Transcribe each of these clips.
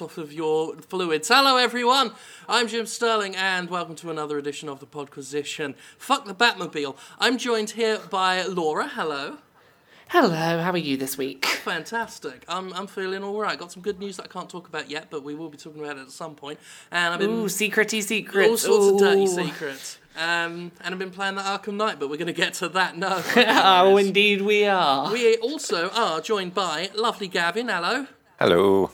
growing off of your fluids. Hello, everyone. I'm Jim Sterling, and welcome to another edition of the Podquisition. Fuck the Batmobile. I'm joined here by Laura. Hello. Hello, how are you this week? Fantastic. I'm, I'm feeling all right. Got some good news that I can't talk about yet, but we will be talking about it at some point. And I've been Ooh, secrety secrets. all sorts of dirty secrets. Um, and I've been playing the Arkham Knight, but we're going to get to that now. oh, indeed we are. We also are joined by lovely Gavin. Hello. Hello.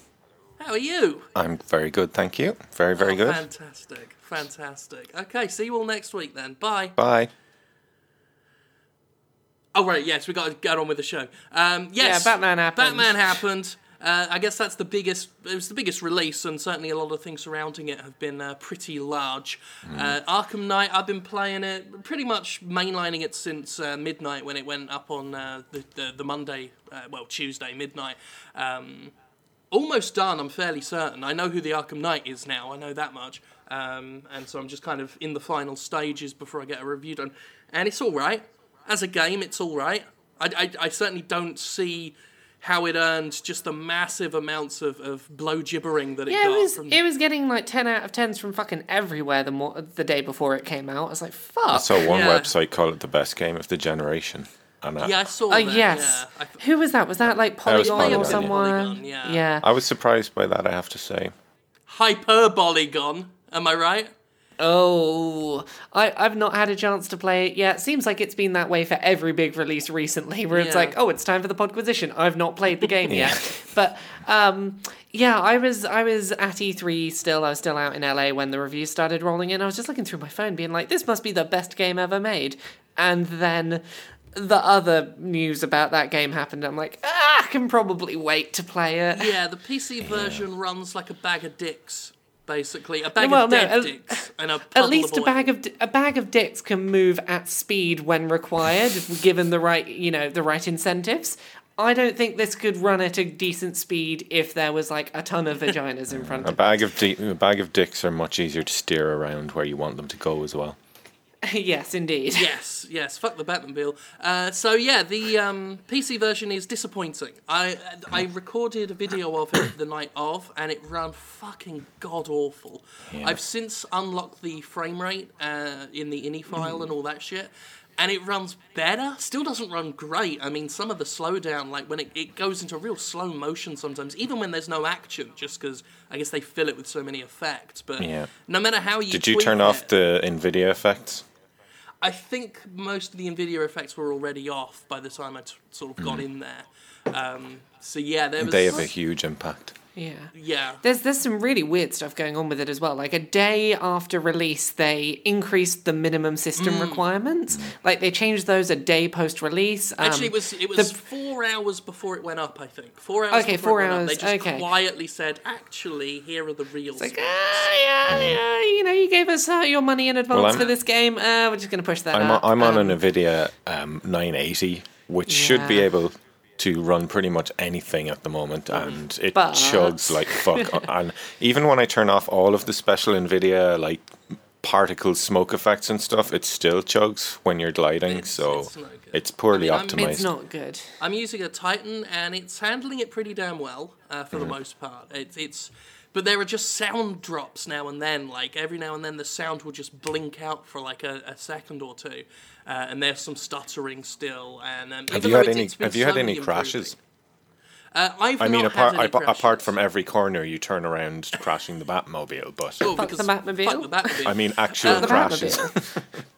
How are you? I'm very good, thank you. Very, very Oh, good. Fantastic. Fantastic. Okay, see you all next week then. Bye. Bye. Oh, right, yes, we got to get on with the show. Um, yes. Yeah, Batman happened. Batman happened. Uh, I guess that's the biggest. It was the biggest release, and certainly a lot of things surrounding it have been uh, pretty large. Uh, Arkham Knight, I've been playing it, pretty much mainlining it since uh, midnight when it went up on uh, the, the the Monday, uh, well Tuesday midnight. Um, almost done. I'm fairly certain. I know who the Arkham Knight is now. I know that much. Um, and so I'm just kind of in the final stages before I get a review done. And it's all right as a game. It's all right. I, I, I certainly don't see how it earned just the massive amounts of, of blow gibbering that it Yeah, got it was from. it was getting like ten out of tens from fucking everywhere the mo- the day before it came out. I was like, fuck. I saw one Yeah. website call it the best game of the generation. And I, yeah, I saw Oh that. yes. Yeah. Th- Who was that? Was that like That Polygon or Polygon. someone? Polygon, yeah. yeah. I was surprised by that, I have to say. Hyperbolygon. Am I right? Oh, I, I've not had a chance to play it yet. Seems like it's been that way for every big release recently, where it's like, oh, it's time for the Podquisition. I've not played the game yet, but um, yeah, I was I was at E3 still. I was still out in LA when the reviews started rolling in. I was just looking through my phone, being like, this must be the best game ever made, and then. The other news about that game happened. I'm like, ah, I can probably wait to play it. Yeah, the PC version runs like a bag of dicks, basically. A bag Well, of no, dead at- dicks. And a At least of a bag of a bag of dicks can move at speed when required, given the right you know the right incentives. I don't think this could run at a decent speed if there was like a ton of vaginas in front A of bag of di- a bag of dicks are much easier to steer around where you want them to go as well. yes, indeed. Yes, yes. Fuck the Batmobile. Uh, so yeah, the um, PC version is disappointing. I I recorded a video of it the night of, and it ran fucking god awful. I've since unlocked the frame rate uh, in the ini file and all that shit. And it runs better. Still doesn't run great. I mean, some of the slowdown, like when it, it goes into real slow motion sometimes, even when there's no action, just because I guess they fill it with so many effects. But Yeah. no matter how you Did you tweak turn off it- the Nvidia effects? I think most of the Nvidia effects were already off by the time I t- sort of got in there. Um, so yeah, there was. They have a huge impact. Yeah. yeah. There's there's some really weird stuff going on with it as well. Like a day after release, they increased the minimum system Mm. requirements. Like they changed those a day post release. Um, Actually, it was it was four hours before it went up. I think four hours. Okay, before four it went Up, hours, they just okay. quietly said, "Actually, here are the real." like, specs." ah, yeah, yeah, you know, you gave us uh, your money in advance I'm- for this game. Uh, we're just going to push that I'm, up. on, I'm on Um, an Nvidia um, 980, which should be Yeah. able to run pretty much anything at the moment, and it But- chugs like fuck. and even when I turn off all of the special Nvidia like particle smoke effects and stuff, it still chugs when you're gliding. It's- so it's it's poorly I mean, I'm- optimized. It's not good. I'm using a Titan, and it's handling it pretty damn well uh, for Mm. the most part. It's it's, but there are just sound drops now and then. Like every now and then, the sound will just blink out for like a, a second or two, uh, and there's some stuttering still. And um, have you had any? Have you had any crashes? Uh, I've I mean, not apart had any apa- apart from every corner you turn around crashing the Batmobile, but Oh, Fuck the Batmobile? Fuck the Batmobile. I mean actual The crashes.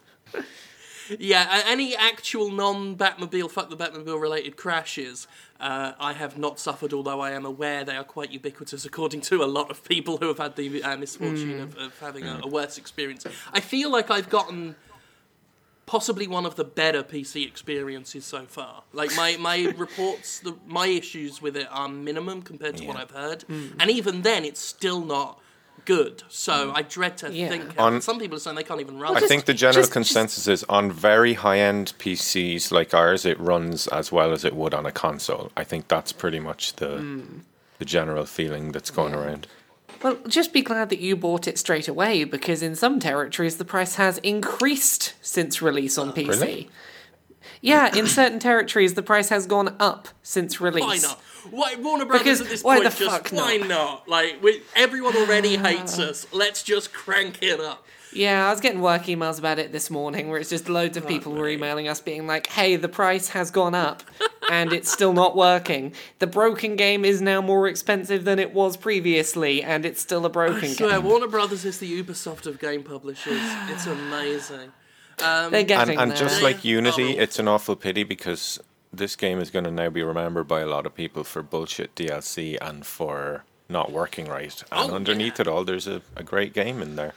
Batmobile. Yeah, uh, any actual non-Batmobile, fuck the Batmobile related crashes, uh, I have not suffered, although I am aware they are quite ubiquitous, according to a lot of people who have had the uh, misfortune of, of having a, a worse experience. I feel like I've gotten possibly one of the better PC experiences so far. Like my, my reports, the, my issues with it are minimum compared to what I've heard, and even then, it's still not good. So I dread to Yeah. think. On- some people are saying they can't even run. I it. think the general just- consensus is on very high end PCs like ours, it runs as well as it would on a console. I think that's pretty much the Hmm. the general feeling that's going around. Well, just be glad that you bought it straight away because in some territories the price has increased since release on PC. really? Yeah, in certain territories the price has gone up since release. Why not? Why Warner Brothers Because at this why point the just fuck why not? Like we, everyone already ah. hates us. Let's just crank it up. Yeah, I was getting work emails about it this morning where it's just loads of oh, people were emailing us being like, hey, the price has gone up and it's still not working. The broken game is now more expensive than it was previously and it's still a broken I swear, game. Warner Brothers is the Ubisoft of game publishers. It's amazing. They're And, getting and there. just like Unity, Oh. it's an awful pity because this game is going to now be remembered by a lot of people for bullshit DLC and for not working right. And Oh, underneath it all, there's a, a great game in there.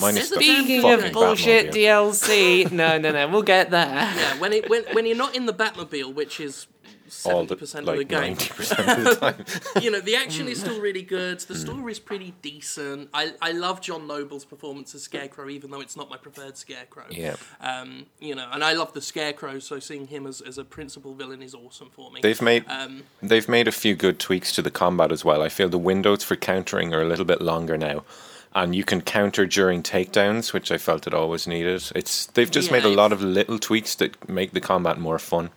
Minus Speaking fucking of bullshit Batmobile. DLC, no, no, no, we'll get there. Yeah, when it when when you're not in the Batmobile, which is all seventy the percent like of the game, ninety percent of the time. you know, the action is still really good. The story is pretty decent. I, I love John Noble's performance as Scarecrow, even though it's not my preferred Scarecrow. Yeah. Um, you know, and I love the Scarecrow, so seeing him as, as a principal villain is awesome for me. They've made Um, they've made a few good tweaks to the combat as well. I feel the windows for countering are a little bit longer now. And you can counter during takedowns, which I felt it always needed. It's they've just made a lot of little tweaks that make the combat more fun.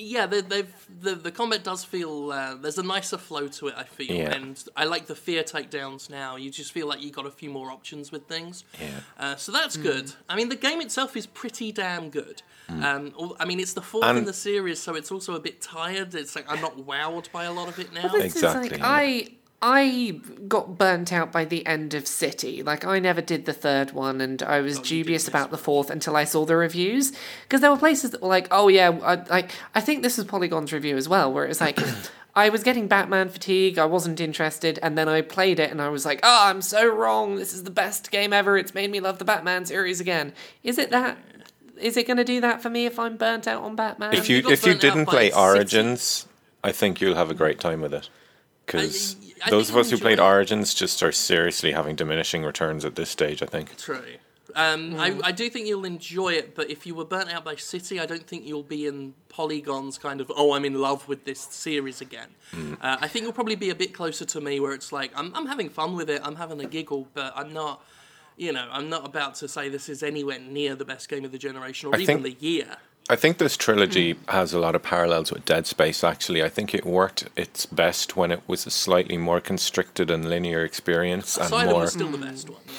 Yeah, they, they've the the combat does feel uh, there's a nicer flow to it. I feel, Yeah. and I like the fear takedowns now. You just feel like you got a few more options with things. Yeah. Uh, so that's good. I mean, the game itself is pretty damn good. Um, I mean, it's the fourth And- in the series, so it's also a bit tired. It's like I'm not wowed by a lot of it now. This Exactly, is like yeah. I I got burnt out by the end of City. Like I never did the third one, and I was Oh, dubious about the fourth until I saw the reviews. Because there were places that were like, "Oh yeah," I, like I think this was Polygon's review as well, where it was like. I was getting Batman fatigue. I wasn't interested, and then I played it, and I was like, "Oh, I'm so wrong. This is the best game ever. It's made me love the Batman series again." Is it that? Is it going to do that for me if I'm burnt out on Batman? If you you if you didn't play City. Origins, I think you'll have a great time with it. Because I- I those of us who played it. Origins just are seriously having diminishing returns at this stage. I think. True. Um, I, I do think you'll enjoy it, but if you were burnt out by City, I don't think you'll be in Polygon's kind of, oh, I'm in love with this series again. Uh, I think you'll probably be a bit closer to me, where it's like, I'm, I'm having fun with it, I'm having a giggle, but I'm not, you know, I'm not about to say this is anywhere near the best game of the generation or I even think- the year. I think this trilogy hmm. has a lot of parallels with Dead Space. Actually, I think it worked its best when it was a slightly more constricted and linear experience, and Asylum more. was still the best one. Yeah.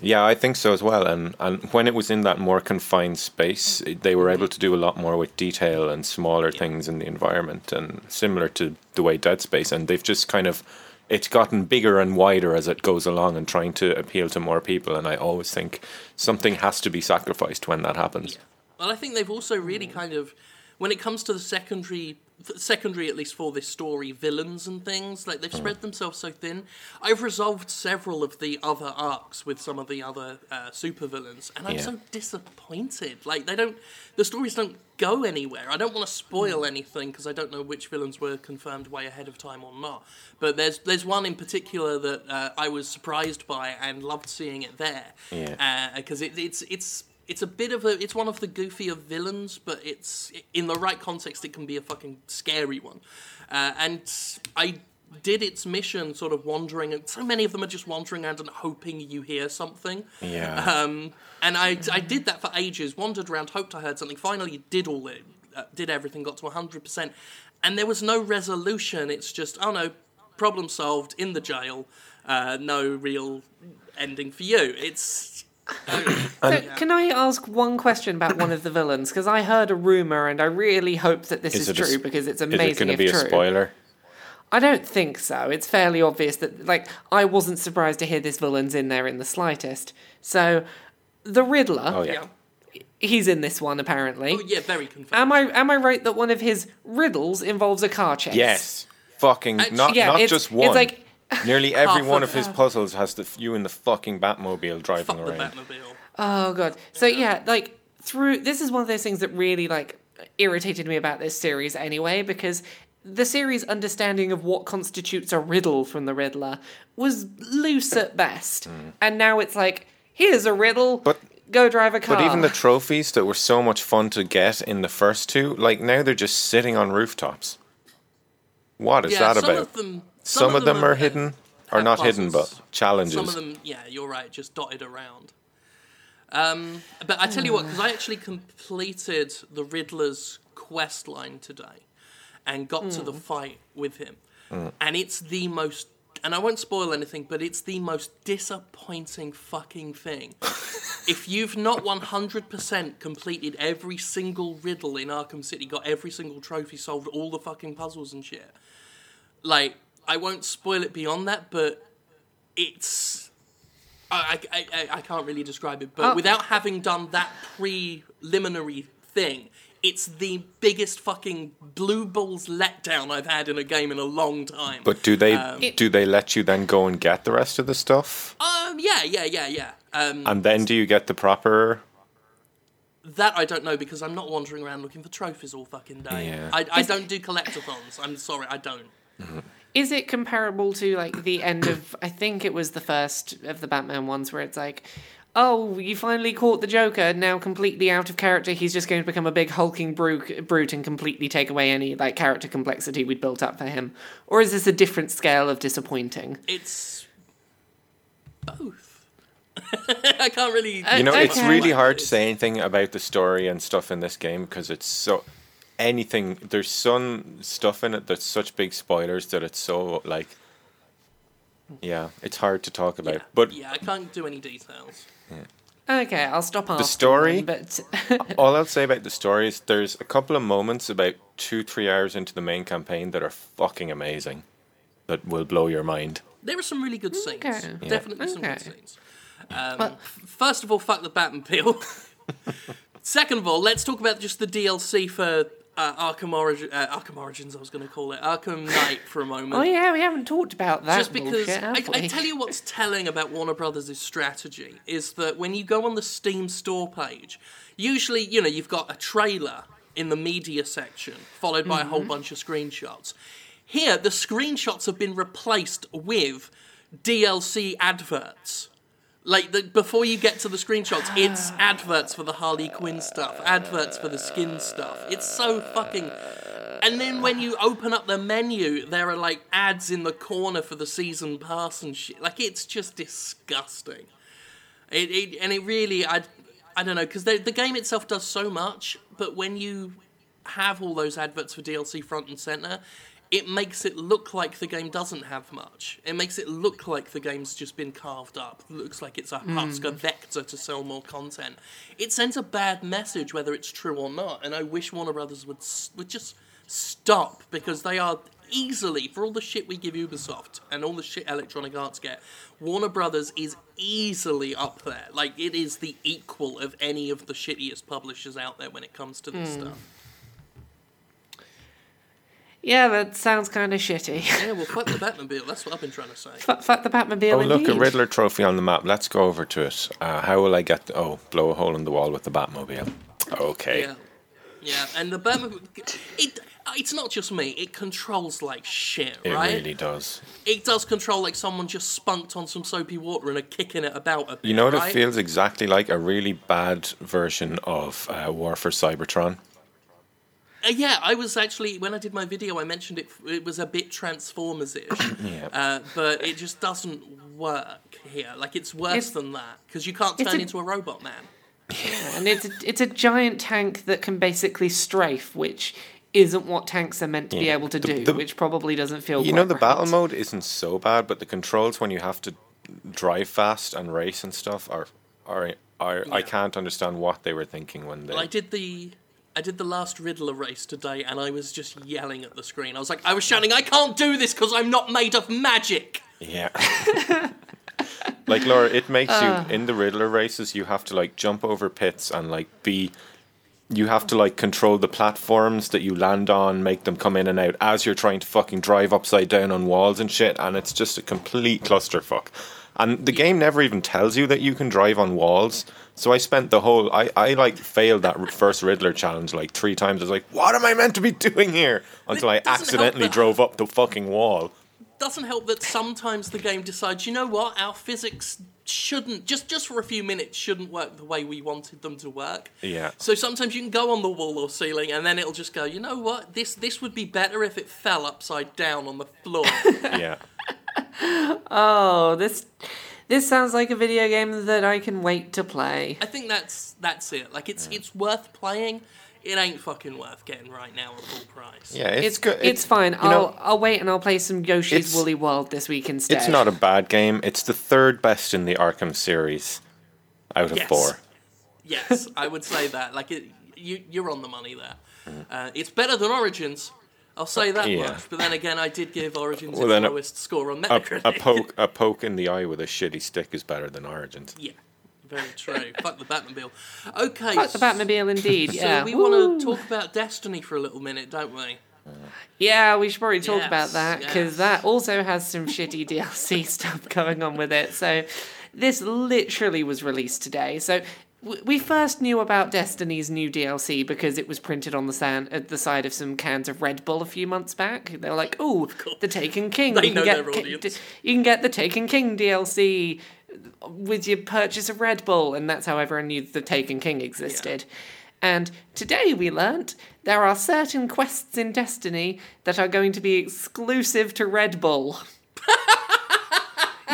Yeah, I think so as well. And and when it was in that more confined space, hmm. they were able hmm. to do a lot more with detail and smaller things in the environment, and similar to the way Dead Space. And they've just kind of it's gotten bigger and wider as it goes along, and trying to appeal to more people. And I always think something has to be sacrificed when that happens. Well, I think they've also really kind of, when it comes to the secondary, th- secondary at least for this story, villains and things, like they've spread themselves so thin. I've resolved several of the other arcs with some of the other uh, supervillains, and I'm Yeah. so disappointed. Like they don't, the stories don't go anywhere. I don't want to spoil Hmm. anything because I don't know which villains were confirmed way ahead of time or not. But there's there's one in particular that uh, I was surprised by and loved seeing it there. Yeah. Because it, it's it's it's a bit of a it's one of the goofier villains, but it's in the right context it can be a fucking scary one. Uh, and I did its mission sort of wandering and so many of them are just wandering around and hoping you hear something. Yeah. Um, and I, I did that for ages, wandered around, hoped I heard something. Finally, did all it, uh, did everything, got to 100%. And there was no resolution. It's just, oh no, problem solved, in the jail, uh, no real ending for you. It's. So, can I ask one question about one of the villains? Because I heard a rumor, and I really hope that this is, it a true s- because it's Is amazing it going to if be true. a spoiler? I don't think so. It's fairly obvious that, like, I wasn't surprised to hear this villain's in there in the slightest. So, the Riddler, Oh yeah. Yeah. he's in this one apparently. Oh, yeah, very confused. Am I am I right that one of his riddles involves a car chase? Yes. Fucking Actu- not Yeah, not it's- just it's one. like- Nearly every one of- of his puzzles has the you in the fucking Batmobile driving Fuck the around. Batmobile. Oh god. So yeah, like through this is one of those things that really like irritated me about this series anyway because the series' understanding of what constitutes a riddle from the Riddler was loose at best, and now it's like here's a riddle. Mm. But- go drive a car. But even the trophies that were so much fun to get in the first two, like now they're just sitting on rooftops. What is yeah, that some about? Of them, Some, of them, are uh, hidden, or have not hidden, but challenges. Some of them, yeah, you're right, just dotted around. Um, but I tell you what, because I actually completed the Riddler's quest line today, and got to the fight with him. And it's the most and I won't spoil anything, but it's the most disappointing fucking thing. if you've not 100% completed every single riddle in Arkham City, got every single trophy, solved all the fucking puzzles and shit, like, I won't spoil it beyond that, but it's. I, I, I, I can't really describe it, but Oh. without having done that preliminary thing, it's the biggest fucking blue balls letdown I've had in a game in a long time. But do they Um, do they let you then go and get the rest of the stuff? um, yeah, yeah, yeah, yeah. Um, And then do you get the proper? That I don't know because I'm not wandering around looking for trophies all fucking day. Yeah. I, I don't do collectathons. I'm sorry, I don't. Is it comparable to like the end of I think it was the first of the Batman ones where it's like, oh, you finally caught the Joker, now completely out of character, he's just going to become a big hulking brute, brute and completely take away any like character complexity we'd built up for him? Or is this a different scale of disappointing? It's both. I can't really. Uh, You know, it's really hard to say anything about the story and stuff in this game because it's so anything. There's some stuff in it that's such big spoilers that it's so like. Yeah, it's hard to talk about. yeah, But yeah, I can't do any details. Okay, I'll stop The story? then, but all I'll say about the story is there's a couple of moments about two, three hours into the main campaign that are fucking amazing. That will blow your mind. There are some really good scenes. Okay. Yeah. Definitely some good scenes. Um, f- first of all, fuck the Batmobile. Second of all, let's talk about just the DLC for uh, Arkham, uh, Arkham Origins. I was going to call it Arkham Knight for a moment. oh yeah, we haven't talked about that. just because bullshit, I, I tell you what's telling about Warner Brothers' strategy is that when you go on the Steam store page, usually you know you've got a trailer in the media section followed by a whole bunch of screenshots. Here, the screenshots have been replaced with DLC adverts. Like the, before you get to the screenshots, it's adverts for the Harley Quinn stuff, adverts for the skin stuff. It's so fucking. And then when you open up the menu, there are like ads in the corner for the season pass and shit. Like it's just disgusting. It, it and it really I I don't know because the the game itself does so much, but when you have all those adverts for DLC front and center, it makes it look like the game doesn't have much. It makes it look like the game's just been carved up. It looks like it's a hmm. husk, a vector to sell more content. It sends a bad message, whether it's true or not. And I wish Warner Brothers would would just stop because they are easily for all the shit we give Ubisoft and all the shit Electronic Arts get. Warner Brothers is easily up there. Like it is the equal of any of the shittiest publishers out there when it comes to this hmm. stuff. Yeah, that sounds kind of shitty. Yeah, well, fuck the Batmobile. That's what I've been trying to say. fuck, fuck the Batmobile. Oh, look, a indeed. Riddler trophy on the map. Let's go over to it. Uh, how will I get. The, oh, blow a hole in the wall with the Batmobile. Okay. Yeah, yeah, and the Batmobile. It, it's not just me. It controls like shit, It right? really does. It does control like someone just spunked on some soapy water and are kicking it about a bit. You know what right? it feels exactly like? A really bad version of uh, War for Cybertron. Uh, yeah, I was actually when I did my video, I mentioned it. It was a bit Transformers-ish, Yeah. uh, but it just doesn't work here. Like it's worse It's- than that because you can't turn a- into a robot man. Yeah, and it's a, it's a giant tank that can basically strafe, which isn't what tanks are meant to be able to The- do, the- which probably doesn't feel. Good. You know, the right. battle mode isn't so bad, but the controls when you have to drive fast and race and stuff are. are, are I can't understand what they were thinking when they. Well, I did the I did the last Riddler race today, and I was just yelling at the screen. I was like, I was shouting, "I can't do this because I'm not made of magic." Yeah. like Laura, it makes Ah. you in the Riddler races. You have to like jump over pits and like be. You have to like control the platforms that you land on, make them come in and out as you're trying to fucking drive upside down on walls and shit, and it's just a complete clusterfuck. And the game never even tells you that you can drive on walls. So I spent the whole I, I like failed that first Riddler challenge like three times. I was like, what am I meant to be doing here? Until I accidentally drove up the fucking wall. Doesn't help that sometimes the game decides, you know what, our physics shouldn't just just for a few minutes shouldn't work the way we wanted them to work. Yeah. So sometimes you can go on the wall or ceiling, and then it'll just go, you know what, this this would be better if it fell upside down on the floor. Yeah. Oh, this this sounds like a video game that I can wait to play. I think that's that's it. Like it's it's worth playing. it ain't fucking worth getting right now at full price. Yeah, it's, It's good. it's fine. I'll know, I'll wait and I'll play some Yoshi's Woolly World this week instead. It's not a bad game. It's the third best in the Arkham series out of Yes. four. Yes, I would say that. Like it, you, you're on the money there. Mm. Uh, it's better than Origins. I'll say that Yeah. much. But then again, I did give Origins Well, its then a- lowest score on A, Metacritic. a poke, a poke in the eye with a shitty stick is better than Origins. Yeah, very true. Fuck the Batmobile. Okay. Fuck the Batmobile, indeed. So yeah. we want to talk about Destiny for a little minute, don't we? Yeah, we should probably talk Yes, about that because yes. that also has some shitty DLC stuff going on with it. So, this literally was released today. So, w- we first knew about Destiny's new DLC because it was printed on the sand at uh, the side of some cans of Red Bull a few months back. They were like, "Oh, the Taken King! They you know their get Ki- audience. you can get the Taken King DLC." With your purchase of Red Bull, and that's how everyone knew the Taken King existed. And today we learnt there are certain quests in Destiny that are going to be exclusive to Red Bull.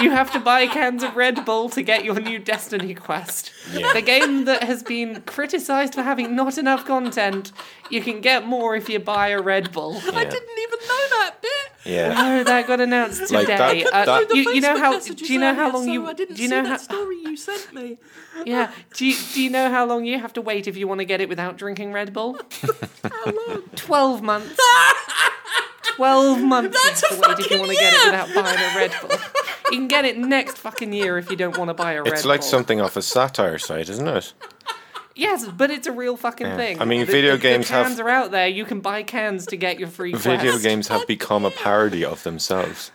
you have to buy cans of Red Bull to get your new Destiny quest. Yeah. The game that has been criticised for having not enough content, you can get more if you buy a Red Bull. I didn't even know that bit. Yeah. Oh, that got announced Like today. that- Uh, that- The you, you know how? Do you know how long so you? I didn't do you see know that how? story you sent me. Yeah. Do you, do you know how long you have to wait if you want to get it without drinking Red Bull? how long? Twelve months. Twelve months That's you a wait if you fucking want to get it without buying a Red Bull. You can get it next fucking year if you don't want to buy a Red Bull. It's like something off a satire site, isn't it? Yes, but it's a real fucking Yeah. thing. I mean, The- video the, games the have- cans are out there. You can buy cans to get your free quest. Video games have become a parody of themselves.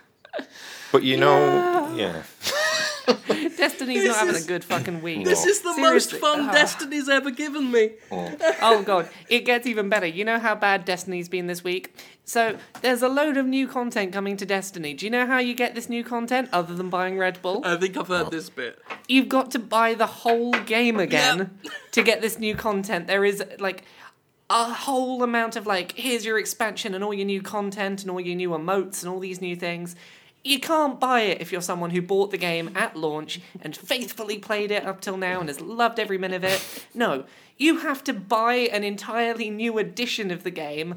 But you know, yeah. Destiny's This not having is- a good fucking week. This is the Seriously. most fun Ah. Destiny's ever given me. Oh god, it gets even better. You know how bad Destiny's been this week? So there's a load of new content coming to Destiny. Do you know how you get this new content other than buying Red Bull? I think I've heard this bit. You've got to buy the whole game again to get this new content. There is like a whole amount of like here's your expansion and all your new content and all your new emotes and all these new things. You can't buy it if you're someone who bought the game at launch and faithfully played it up till now and has loved every minute of it. No, you have to buy an entirely new edition of the game,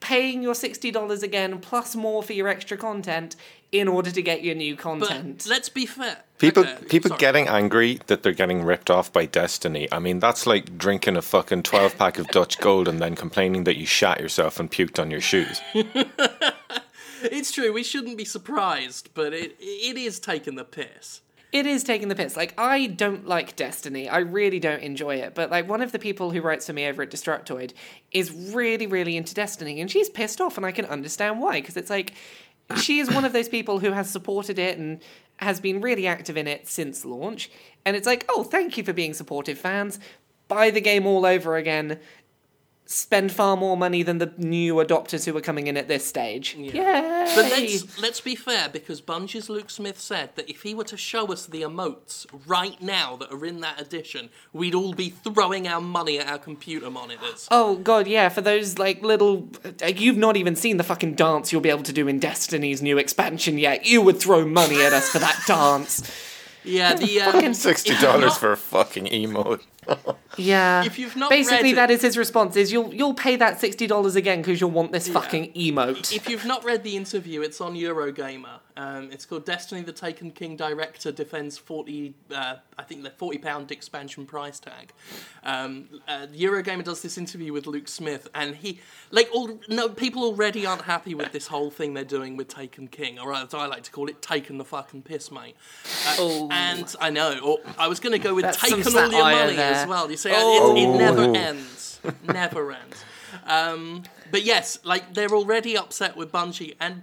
paying your $60 again plus more for your extra content in order to get your new But content. let's be fair. People Okay, people sorry. getting angry that they're getting ripped off by Destiny. I mean, that's like drinking a fucking 12 pack of Dutch Gold and then complaining that you shat yourself and puked on your shoes. It's true. We shouldn't be surprised, but it it is taking the piss. It is taking the piss. Like I don't like Destiny. I really don't enjoy it. But like one of the people who writes for me over at Destructoid is really, really into Destiny, and she's pissed off, and I can understand why. Because it's like she is one of those people who has supported it and has been really active in it since launch. And it's like, oh, thank you for being supportive, fans. Buy the game all over again. Spend far more money than the new adopters who are coming in at this stage. Yeah. But let's let's be fair, because Bungie's Luke Smith said that if he were to show us the emotes right now that are in that edition, we'd all be throwing our money at our computer monitors. Oh god, yeah, for those like little like, you've not even seen the fucking dance you'll be able to do in Destiny's new expansion yet. You would throw money at us for that dance. Yeah, the um, Fucking $60 not- for a fucking emote. Yeah. If you've not Basically read that is his response is you'll you'll pay that $60 again cuz you'll want this fucking emote. If you've not read the interview, it's on Eurogamer. Um, it's called Destiny: The Taken King Director defends forty, uh, I think the forty pound expansion price tag. Um, uh, Eurogamer does this interview with Luke Smith, and he like all no people already aren't happy with this whole thing they're doing with Taken King, or as I like to call it, taking the fucking piss, mate. Uh, Oh. And I know, or I was going to go with some all your money there. as well. You see, Oh. it, it never Oh. ends, never ends. Um, but yes, like they're already upset with Bungie, and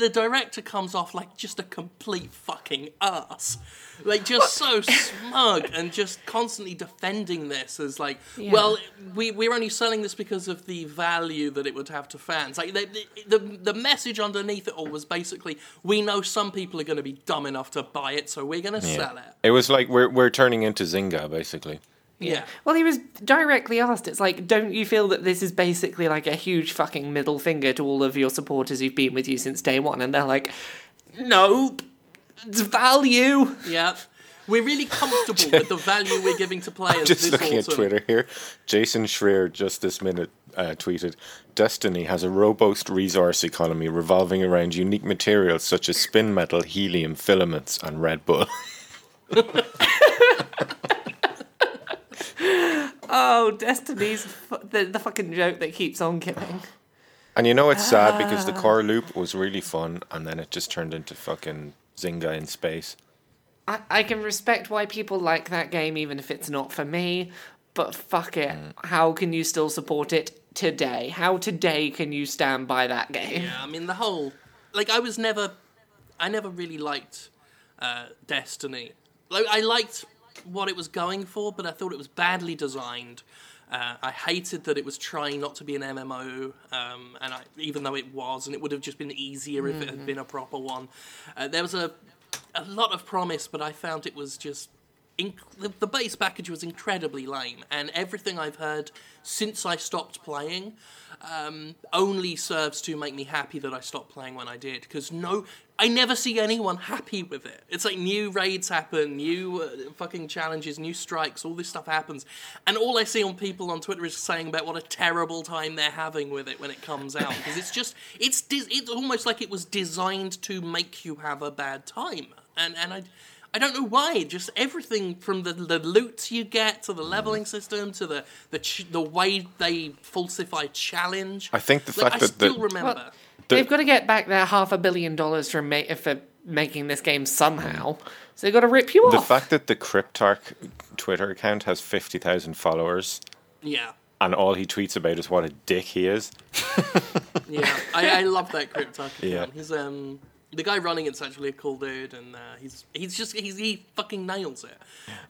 the director comes off like just a complete fucking ass. Like just so smug and just constantly defending this as like, Yeah. well, we we're only selling this because of the value that it would have to fans. Like the the, the, the message underneath it all was basically, we know some people are going to be dumb enough to buy it, so we're going to sell it. It was like we're we're turning into Zynga basically. Yeah. Well, he was directly asked. It's like, don't you feel that this is basically like a huge fucking middle finger to all of your supporters who've been with you since day one? And they're like, no, it's value. Yeah. we're really comfortable with the value we're giving to players. Just this looking autumn. at Twitter here, Jason Schreier just this minute uh, tweeted, "Destiny has a robust resource economy revolving around unique materials such as spin metal, helium, filaments, and Red Bull." Oh, Destiny's fu- the, the fucking joke that keeps on giving. and you know it's sad because the core loop was really fun, and then it just turned into fucking Zynga in space. I, I can respect why people like that game, even if it's not for me. But fuck it, how can you still support it today? How today can you stand by that game? Yeah, I mean the whole like I was never I never really liked uh, Destiny. Like I liked what it was going for, but I thought it was badly designed. Uh, I hated that it was trying not to be an MMO, um, and I, even though it was, and it would have just been easier if it had been a proper one. Uh, there was a a lot of promise, but I found it was just inc- the, the base package was incredibly lame, and everything I've heard since I stopped playing um, only serves to make me happy that I stopped playing when I did. Because no, I never see anyone happy with it. It's like new raids happen, new uh, fucking challenges, new strikes, all this stuff happens, and all I see on people on Twitter is saying about what a terrible time they're having with it when it comes out. Because it's just, it's it's almost like it was designed to make you have a bad time, and and I. I don't know why. Just everything from the, the loot you get to the leveling system to the the ch- the way they falsify challenge. I think the Like, fact I that the- still remember. Well, They've got to get back their half a billion dollars for, ma- for making this game somehow. So they've got to rip you The off. The fact that the Cryptarch Twitter account has fifty thousand followers yeah, and all he tweets about is what a dick he is. yeah. I, I love that Cryptarch. Yeah. Yeah. He's um the guy running it's actually a cool dude, and uh, he's he's just he's, he fucking nails it.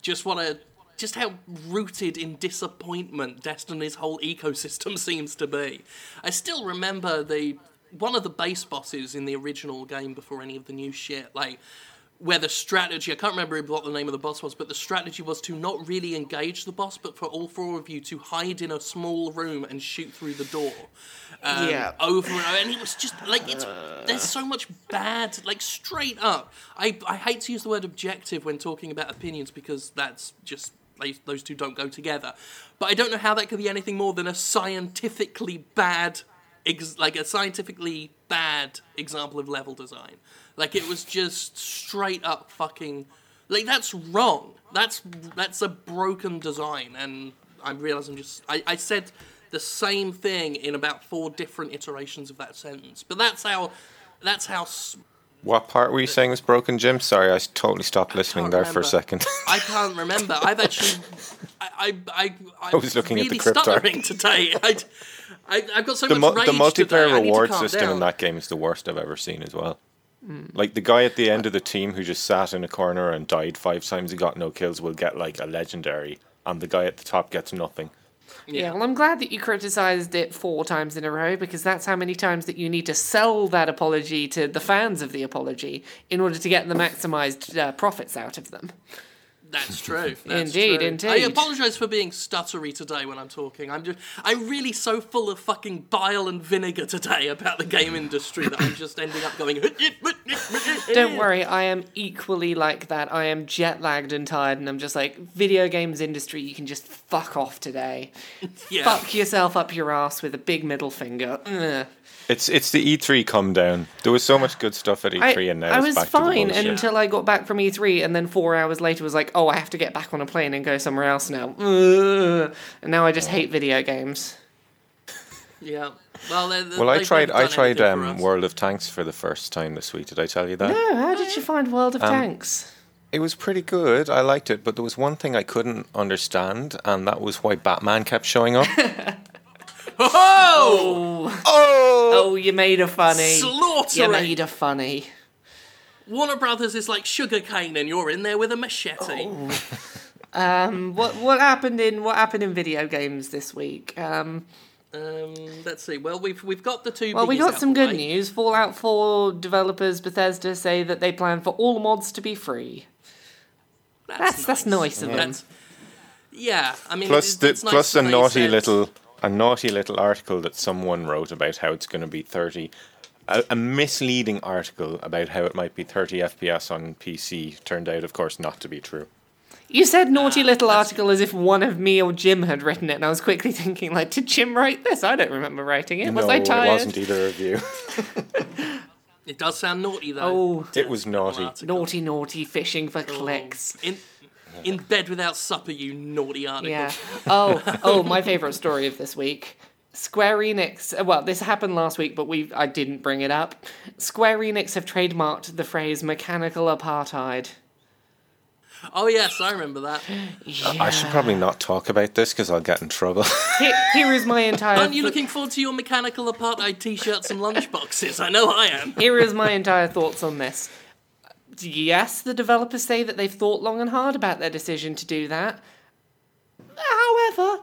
Just what a just how rooted in disappointment Destiny's whole ecosystem seems to be. I still remember the one of the base bosses in the original game before any of the new shit, like where the strategy I can't remember what the name of the boss was, but the strategy was to not really engage the boss, but for all four of you to hide in a small room and shoot through the door. Um, Yeah. Over and over, and it was just like it's there's so much bad, like straight up. I I hate to use the word objective when talking about opinions because that's just they, those two don't go together. But I don't know how that could be anything more than a scientifically bad, ex- like a scientifically bad example of level design. Like it was just straight up fucking, like that's wrong. That's that's a broken design, and I realize I'm just I, I said the same thing in about four different iterations of that sentence. But that's how that's how What part were you saying was broken, Jim? Sorry, I totally stopped listening there for a second. I can't remember. I've actually, I, I, I, I was looking at the really stuttering today. I, I, I've got so the, much mu- the rage today. multiplayer need reward system in that game is the worst I've ever seen as well. Like the guy at the end of the team who just sat in a corner and died five times, he got no kills, will get like a legendary, and the guy at the top gets nothing. Yeah, well, I'm glad that you criticized it four times in a row because that's how many times that you need to sell that apology to the fans of the apology in order to get the maximized uh, profits out of them. That's true. That's Indeed, true. indeed. I apologise for being stuttery today when I'm talking. I'm just, I'm really so full of fucking bile and vinegar today about the game industry that I'm just ending up going. Don't worry, I am equally like that. I am jet lagged and tired, and I'm just like, video games industry, you can just fuck off today. Yeah. Fuck yourself up your ass with a big middle finger. Ugh. It's it's the E3 come down. There was so much good stuff at E3, and now I it's was back fine to the until I got back from E3, and then four hours later was like, oh, I have to get back on a plane and go somewhere else now. Ugh. And now I just hate video games. Yeah. Well, they- they- Well, I tried. I tried um. World of Tanks for the first time this week. Did I tell you that? No, how did you find World Um, of Tanks? It was pretty good. I liked it, but there was one thing I couldn't understand, and that was why Batman kept showing up. Oh! oh! Oh, you made a funny. You made a funny. Warner Brothers is like sugarcane, and you're in there with a machete. Um, what what happened in what happened in video games this week? Um, Um, let's see. Well, we've we've got the two. well, we got some good way. news. Fallout 4 developers Bethesda say that they plan for all mods to be free. That's that's nice of them. That's, yeah, I mean, plus it, the it's nice plus that a naughty said- little a naughty little article that someone wrote about how it's going to be thirty a, a misleading article about how it might be 30 FPS on PC turned out, of course, not to be true. You said naughty ah, little that's- article as if one of me or Jim had written it, and I was quickly thinking, like, did Jim write this? I don't remember writing it. Was no, I tired? it wasn't either of you. It does sound naughty though. Oh, it was naughty. Article. naughty, naughty, fishing for Oh, clicks. In, in bed without supper, you naughty article. Yeah. Oh, oh, my favorite story of this week. Square Enix. uh, Well, this happened last week, but we I didn't bring it up. Square Enix have trademarked the phrase "mechanical apartheid." Oh yes, I remember that. I should probably not talk about this because I'll get in trouble. Here, here is my entire. Aren't you looking forward to your mechanical apartheid t-shirts and lunchboxes? I know I am. Here is my entire thoughts on this. Yes, the developers say that they've thought long and hard about their decision to do that. However,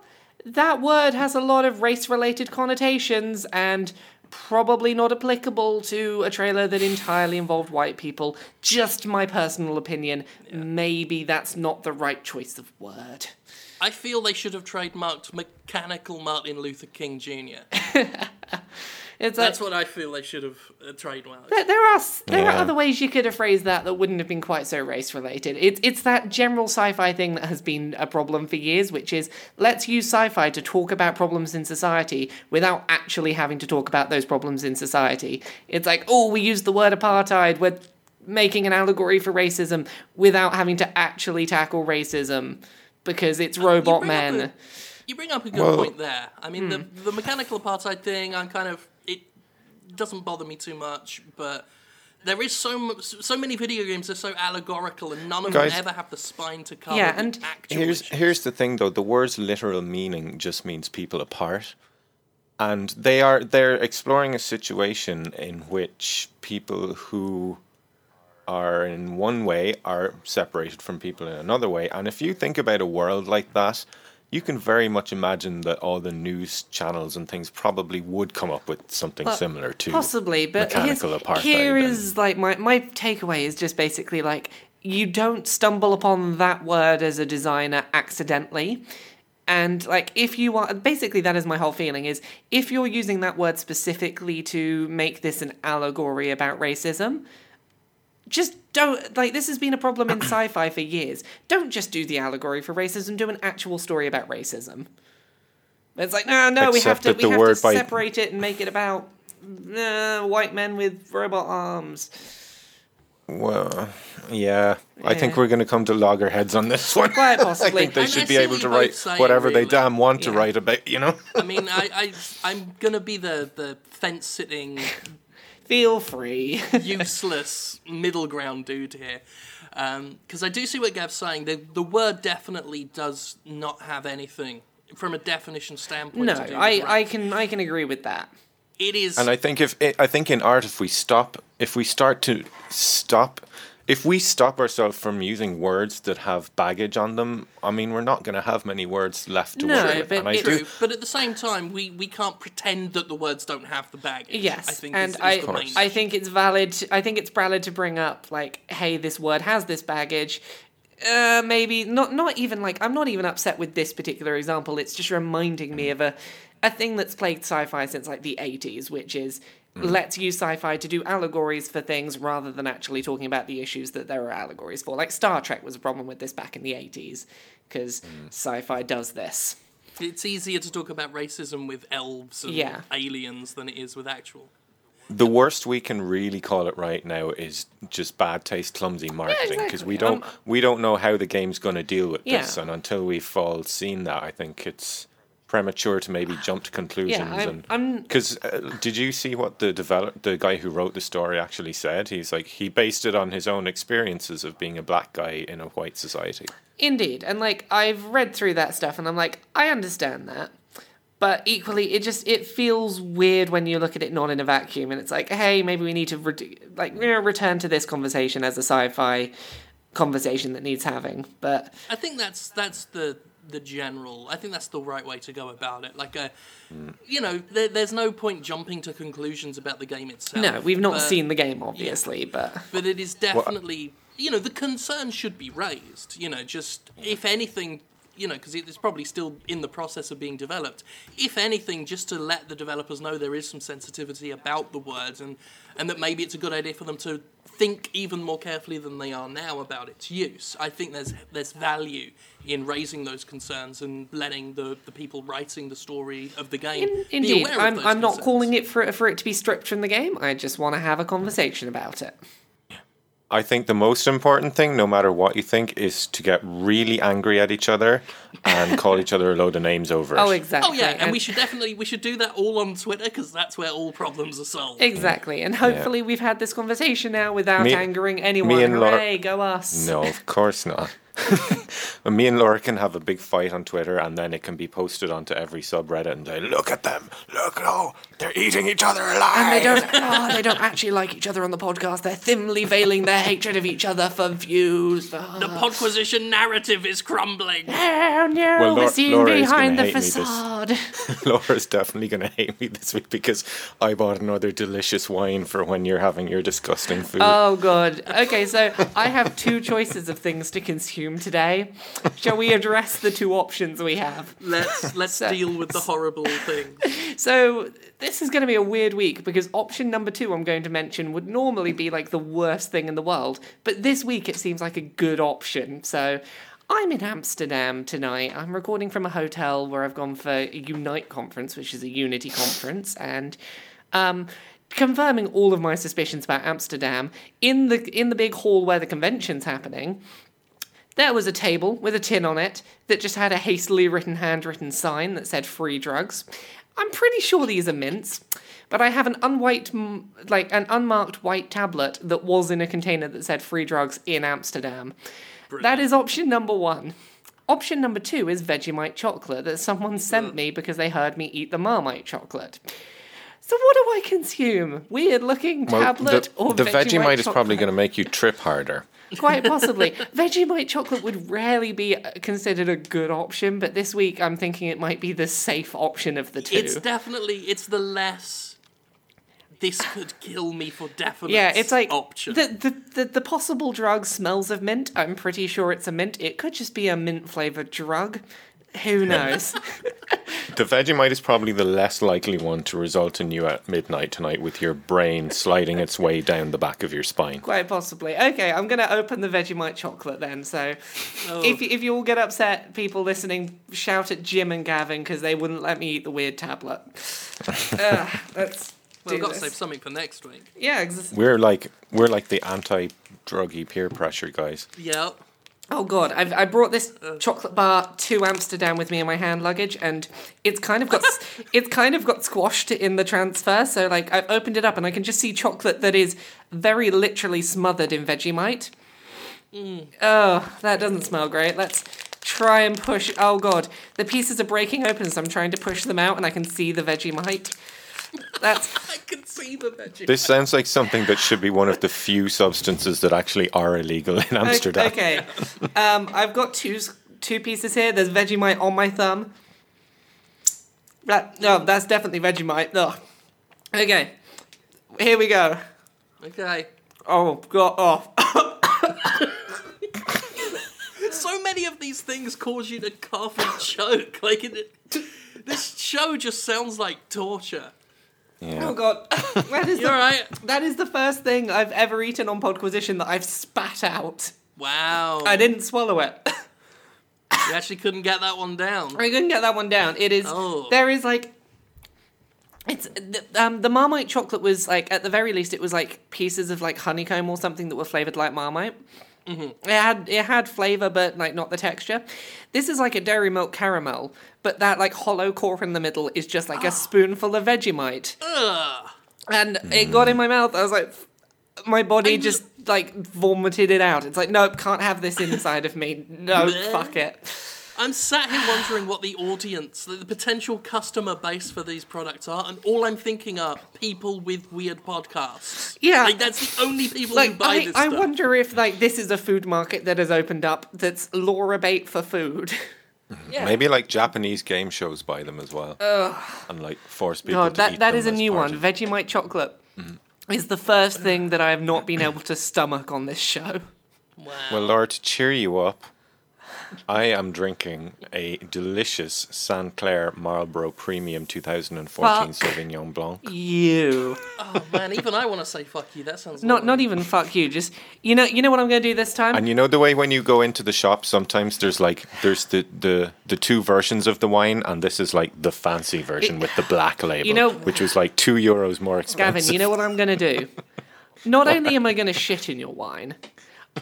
that word has a lot of race related connotations and probably not applicable to a trailer that entirely involved white people. Just my personal opinion. Maybe that's not the right choice of word. I feel they should have trademarked mechanical Martin Luther King Jr. It's like, That's what I feel they should have uh, trademarked. There, there are s- there are other ways you could have phrased that that wouldn't have been quite so race related. It's it's that general sci-fi thing that has been a problem for years, which is let's use sci-fi to talk about problems in society without actually having to talk about those problems in society. It's like, oh, we use the word apartheid, we're making an allegory for racism without having to actually tackle racism because it's robot bring up men. You bring up a good Well- point there. I mean, Hmm. the the mechanical apartheid thing, I'm kind of it doesn't bother me too much, but there is so mu- so many video games that are so allegorical, and none of Guys- them ever have the spine to cover. Yeah, the and- actual Here's issues. here's the thing though, the word's literal meaning just means people apart. And they are they're exploring a situation in which people who are in one way are separated from people in another way. And if you think about a world like that, you can very much imagine that all the news channels and things probably would come up with something Well, similar to Possibly, but mechanical apartheid. here is like my my takeaway is just basically like you don't stumble upon that word as a designer accidentally. And like if you are basically that is my whole feeling is if you're using that word specifically to make this an allegory about racism, just don't like this has been a problem in sci-fi for years. Don't just do the allegory for racism, do an actual story about racism. It's like no, no, we have to we have word to by- separate it and make it about uh, white men with robot arms. Well, yeah. I think we're going to come to loggerheads on this one. Quite I think they And I should be able to write saying, whatever they damn want to write about, you know? I mean, I, I I'm gonna be the the fence sitting Feel free. useless middle ground dude here. Um, because I do see what Gav's saying. The, the word definitely does not have anything from a definition standpoint. no, to do I. I can I can agree with that. It is. And I think if I think in art, if we stop, if we start to stop, if we stop ourselves from using words that have baggage on them, I mean, we're not going to have many words left to No, work with. but And I do, True, but at the same time, we, we can't pretend that the words don't have the baggage. Yes, I think and is, is I the main I think it's valid. I think it's valid to bring up like, hey, this word has this baggage. Uh, maybe not. Not even like I'm not even upset with this particular example. It's just reminding me of a a thing that's plagued sci-fi since like the 80s, which is let's use sci-fi to do allegories for things rather than actually talking about the issues that there are allegories for. Like Star Trek was a problem with this back in the 80s because sci-fi does this. it's easier to talk about racism with elves and Yeah. aliens than it is with actual. the worst we can really call it right now is just bad taste, clumsy marketing because we exactly. don't Um, we don't know how the game's going to deal with this, and until we've all seen that, I think it's premature to maybe jump to conclusions. I'm- and because uh, did you see what the develop the guy who wrote the story actually said? He's like he based it on his own experiences of being a black guy in a white society. Indeed. And like I've read through that stuff and I'm like, I understand that. But equally it just it feels weird when you look at it not in a vacuum and it's like, hey, maybe we need to re- like you know, return to this conversation as a sci-fi conversation that needs having. But I think that's that's the the general. I think that's the right way to go about it. Like a, you know, there, there's no point jumping to conclusions about the game itself. no, we've not but- seen the game obviously, but but it is definitely you know the concern should be raised. You know, just if anything, you know, because it's probably still in the process of being developed. If anything, just to let the developers know there is some sensitivity about the words, and and that maybe it's a good idea for them to think even more carefully than they are now about its use. I think there's there's value in raising those concerns and letting the, the people writing the story of the game In, be indeed, aware of I'm, I'm not calling it for, for it to be stripped from the game. I just want to have a conversation about it. I think the most important thing, no matter what you think, is to get really angry at each other and call each other a load of names over it. Oh, exactly. Oh yeah, and we should definitely we should do that all on Twitter because that's where all problems are solved. Exactly, and hopefully we've had this conversation now without Me- angering anyone. Me and Laura- Hooray, go us! No, of course not. But me and Laura can have a big fight on Twitter, and then it can be posted onto every subreddit, and say, "Look at them! Look, oh, they're eating each other alive!" And they don't. Oh, they don't actually like each other on the podcast. They're thinly veiling their hatred of each other for views. For, The podquisition narrative is crumbling. oh no, Well, we're Laura- seen Laura behind gonna the hate me this- facade. Laura's definitely going to hate me this week because I bought another delicious wine for when you're having your disgusting food. Oh god. Okay, so I have two choices of things to consume today. Shall we address the two options we have? Let's let's So- deal with the horrible thing. So this is going to be a weird week because option number two I'm going to mention would normally be like the worst thing in the world, but this week it seems like a good option. So I'm in Amsterdam tonight. I'm recording from a hotel where I've gone for a Unite conference, which is a Unity conference, and um, confirming all of my suspicions about Amsterdam in the in the big hall where the convention's happening. There was a table with a tin on it that just had a hastily written handwritten sign that said free drugs. I'm pretty sure these are mints, but I have an unwhite, like an unmarked white tablet that was in a container that said free drugs in Amsterdam. That is option number one. Option number two is Vegemite chocolate that someone sent me because they heard me eat the Marmite chocolate. So what do I consume? Weird looking well, tablet the, or the Vegemite is probably going to make you trip harder. Quite possibly. Vegemite chocolate would rarely be considered a good option, but this week I'm thinking it might be the safe option of the two. It's definitely it's the less. This could kill me for definite. yeah, it's like option. The, the, the, the possible drug smells of mint. I'm pretty sure it's a mint. It could just be a mint flavored drug. Who knows? The Vegemite is probably the less likely one to result in you at midnight tonight with your brain sliding its way down the back of your spine. Quite possibly. Okay, I'm going to open the Vegemite chocolate then. So Oh. if, if you all get upset, people listening, shout at Jim and Gavin because they wouldn't let me eat the weird tablet. uh, let's well, do I've got to save something for next week. Yeah, ex- We're like we're like the anti-druggy peer pressure guys. Yeah. Oh god, I've I brought this chocolate bar to Amsterdam with me in my hand luggage, and it's kind of got it's kind of got squashed in the transfer. So like I've opened it up, and I can just see chocolate that is very literally smothered in Vegemite. Oh, that doesn't smell great. Let's try and push. Oh god, the pieces are breaking open, so I'm trying to push them out, and I can see the Vegemite. That's I can see the veggie. This sounds like something that should be one of the few substances that actually are illegal in Amsterdam. Okay. Um, I've got two two pieces here. There's Vegemite on my thumb. That no, that's definitely Vegemite. Ugh. Okay. Here we go. Okay. Oh god. Oh. So many of these things cause you to cough and choke. Like it, this show just sounds like torture. Yeah. Oh god. That is You're the, right. that is the first thing I've ever eaten on Podquisition that I've spat out. Wow. I didn't swallow it. You actually couldn't get that one down. I couldn't get that one down. It is. Oh. There is like. It's um the Marmite chocolate was like at the very least it was like pieces of like honeycomb or something that were flavored like Marmite. Mm-hmm. It had it had flavor but like not the texture. This is like a dairy milk caramel, but that like hollow core in the middle is just like a spoonful of Vegemite, Ugh. and it got in my mouth. I was like, my body And- just like vomited it out. It's like nope, can't have this inside of me. No, fuck it. I'm sat here wondering what the audience, the, the potential customer base for these products are, and all I'm thinking are people with weird podcasts. Yeah. like that's the only people who buy I, this I stuff. wonder if like this is a food market that has opened up that's Laura bait for food. yeah. Maybe like Japanese game shows buy them as well, and like force people God, to that eat that them is a new one. of- Vegemite chocolate mm-hmm. is the first thing that I have not been able to stomach on this show. Wow. Well, Laura, to cheer you up, I am drinking a delicious Saint Clair Marlborough Premium 2014 Fuck. Sauvignon Blanc. You. Oh man, even I want to say fuck you. That sounds Not lovely. not even fuck you. Just you know you know what I'm gonna do this time. And you know the way when you go into the shop, sometimes there's like there's the the the two versions of the wine, and this is like the fancy version with the black label, you know- which was like two euros more expensive. Gavin, you know what I'm gonna do? Not only am I gonna shit in your wine,